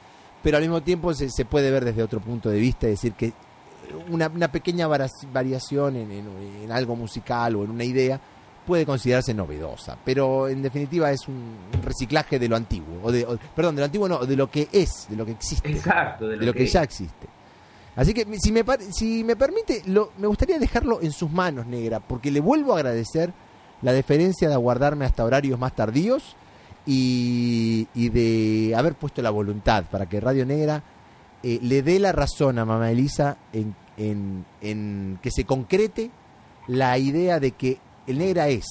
pero al mismo tiempo se, se puede ver desde otro punto de vista, es decir, que una, una pequeña variación en, en- en algo musical o en una idea puede considerarse novedosa, pero en definitiva es un reciclaje de lo antiguo, o de, o- perdón, de lo antiguo no, de lo que es, de lo que existe, Exacto, de lo que ya existe. Así que si me, si me permite, lo, me gustaría dejarlo en sus manos, negra, porque le vuelvo a agradecer la deferencia de aguardarme hasta horarios más tardíos y, y de haber puesto la voluntad para que Radio Negra eh, le dé la razón a Mamá Elisa en, en- en que se concrete la idea de que el Negra es.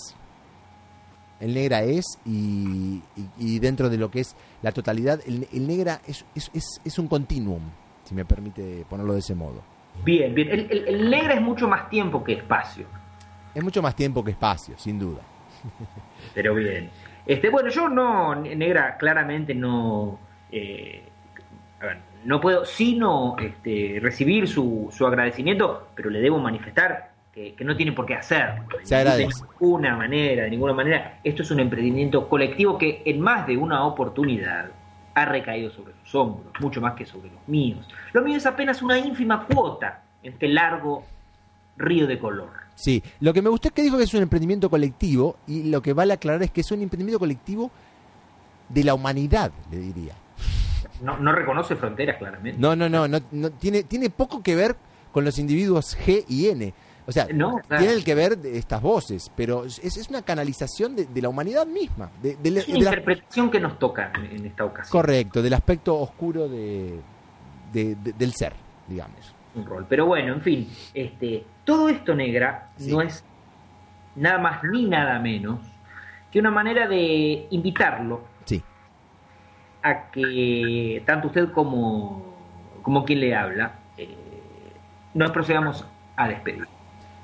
El Negra es y, y- y dentro de lo que es la totalidad, el, el Negra es, es, es- es un continuum, si me permite ponerlo de ese modo. Bien, bien. El, el- el negra es mucho más tiempo que espacio. Es mucho más tiempo que espacio, sin duda. Pero bien. Este, bueno, yo no, negra, claramente no. eh, a ver, no puedo sino este, recibir su, su agradecimiento, pero le debo manifestar que, que no tiene por qué hacerlo. Se de agradece. ninguna manera, de ninguna manera. Esto es un emprendimiento colectivo que en más de una oportunidad ha recaído sobre sus hombros, mucho más que sobre los míos. Lo mío es apenas una ínfima cuota en este largo río de color. Sí, lo que me gustó es que dijo que es un emprendimiento colectivo y lo que vale aclarar es que es un emprendimiento colectivo de la humanidad, le diría. No, no reconoce fronteras, claramente. No, no, no, no, no, tiene, tiene poco que ver con los individuos G y N. O sea, No, claro. tiene el que ver de estas voces, pero es, es una canalización de, de la humanidad misma. De, de la- interpretación que nos toca en, en esta ocasión. correcto, del aspecto oscuro de- del ser, digamos. Un rol. Pero bueno, en fin, este, todo esto negra Sí. no es nada más ni nada menos que una manera de invitarlo Sí, a que tanto usted como, como quien le habla eh, nos procedamos a despedir.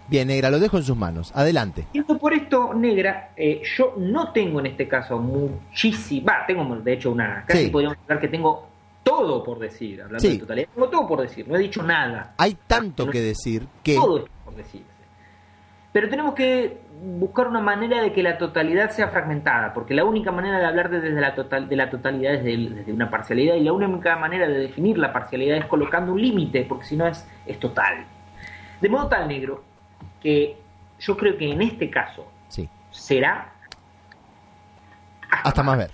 bien, negra, lo dejo en sus manos. Adelante. Por esto, negra, eh, yo no tengo en este caso muchísimo, va, tengo de hecho una, casi Sí. podríamos hablar que tengo todo por decir, hablando Sí. de totalidad, tengo todo por decir, no he dicho nada. Hay tanto no- que decir que... Todo está por decirse. Pero tenemos que buscar una manera de que la totalidad sea fragmentada, porque la única manera de hablar de- desde la, total, de la totalidad es de- desde una parcialidad, y la única manera de definir la parcialidad es colocando un límite, porque si no es, es total. De modo tal, negro, que yo creo que en este caso Sí, será hasta más ver.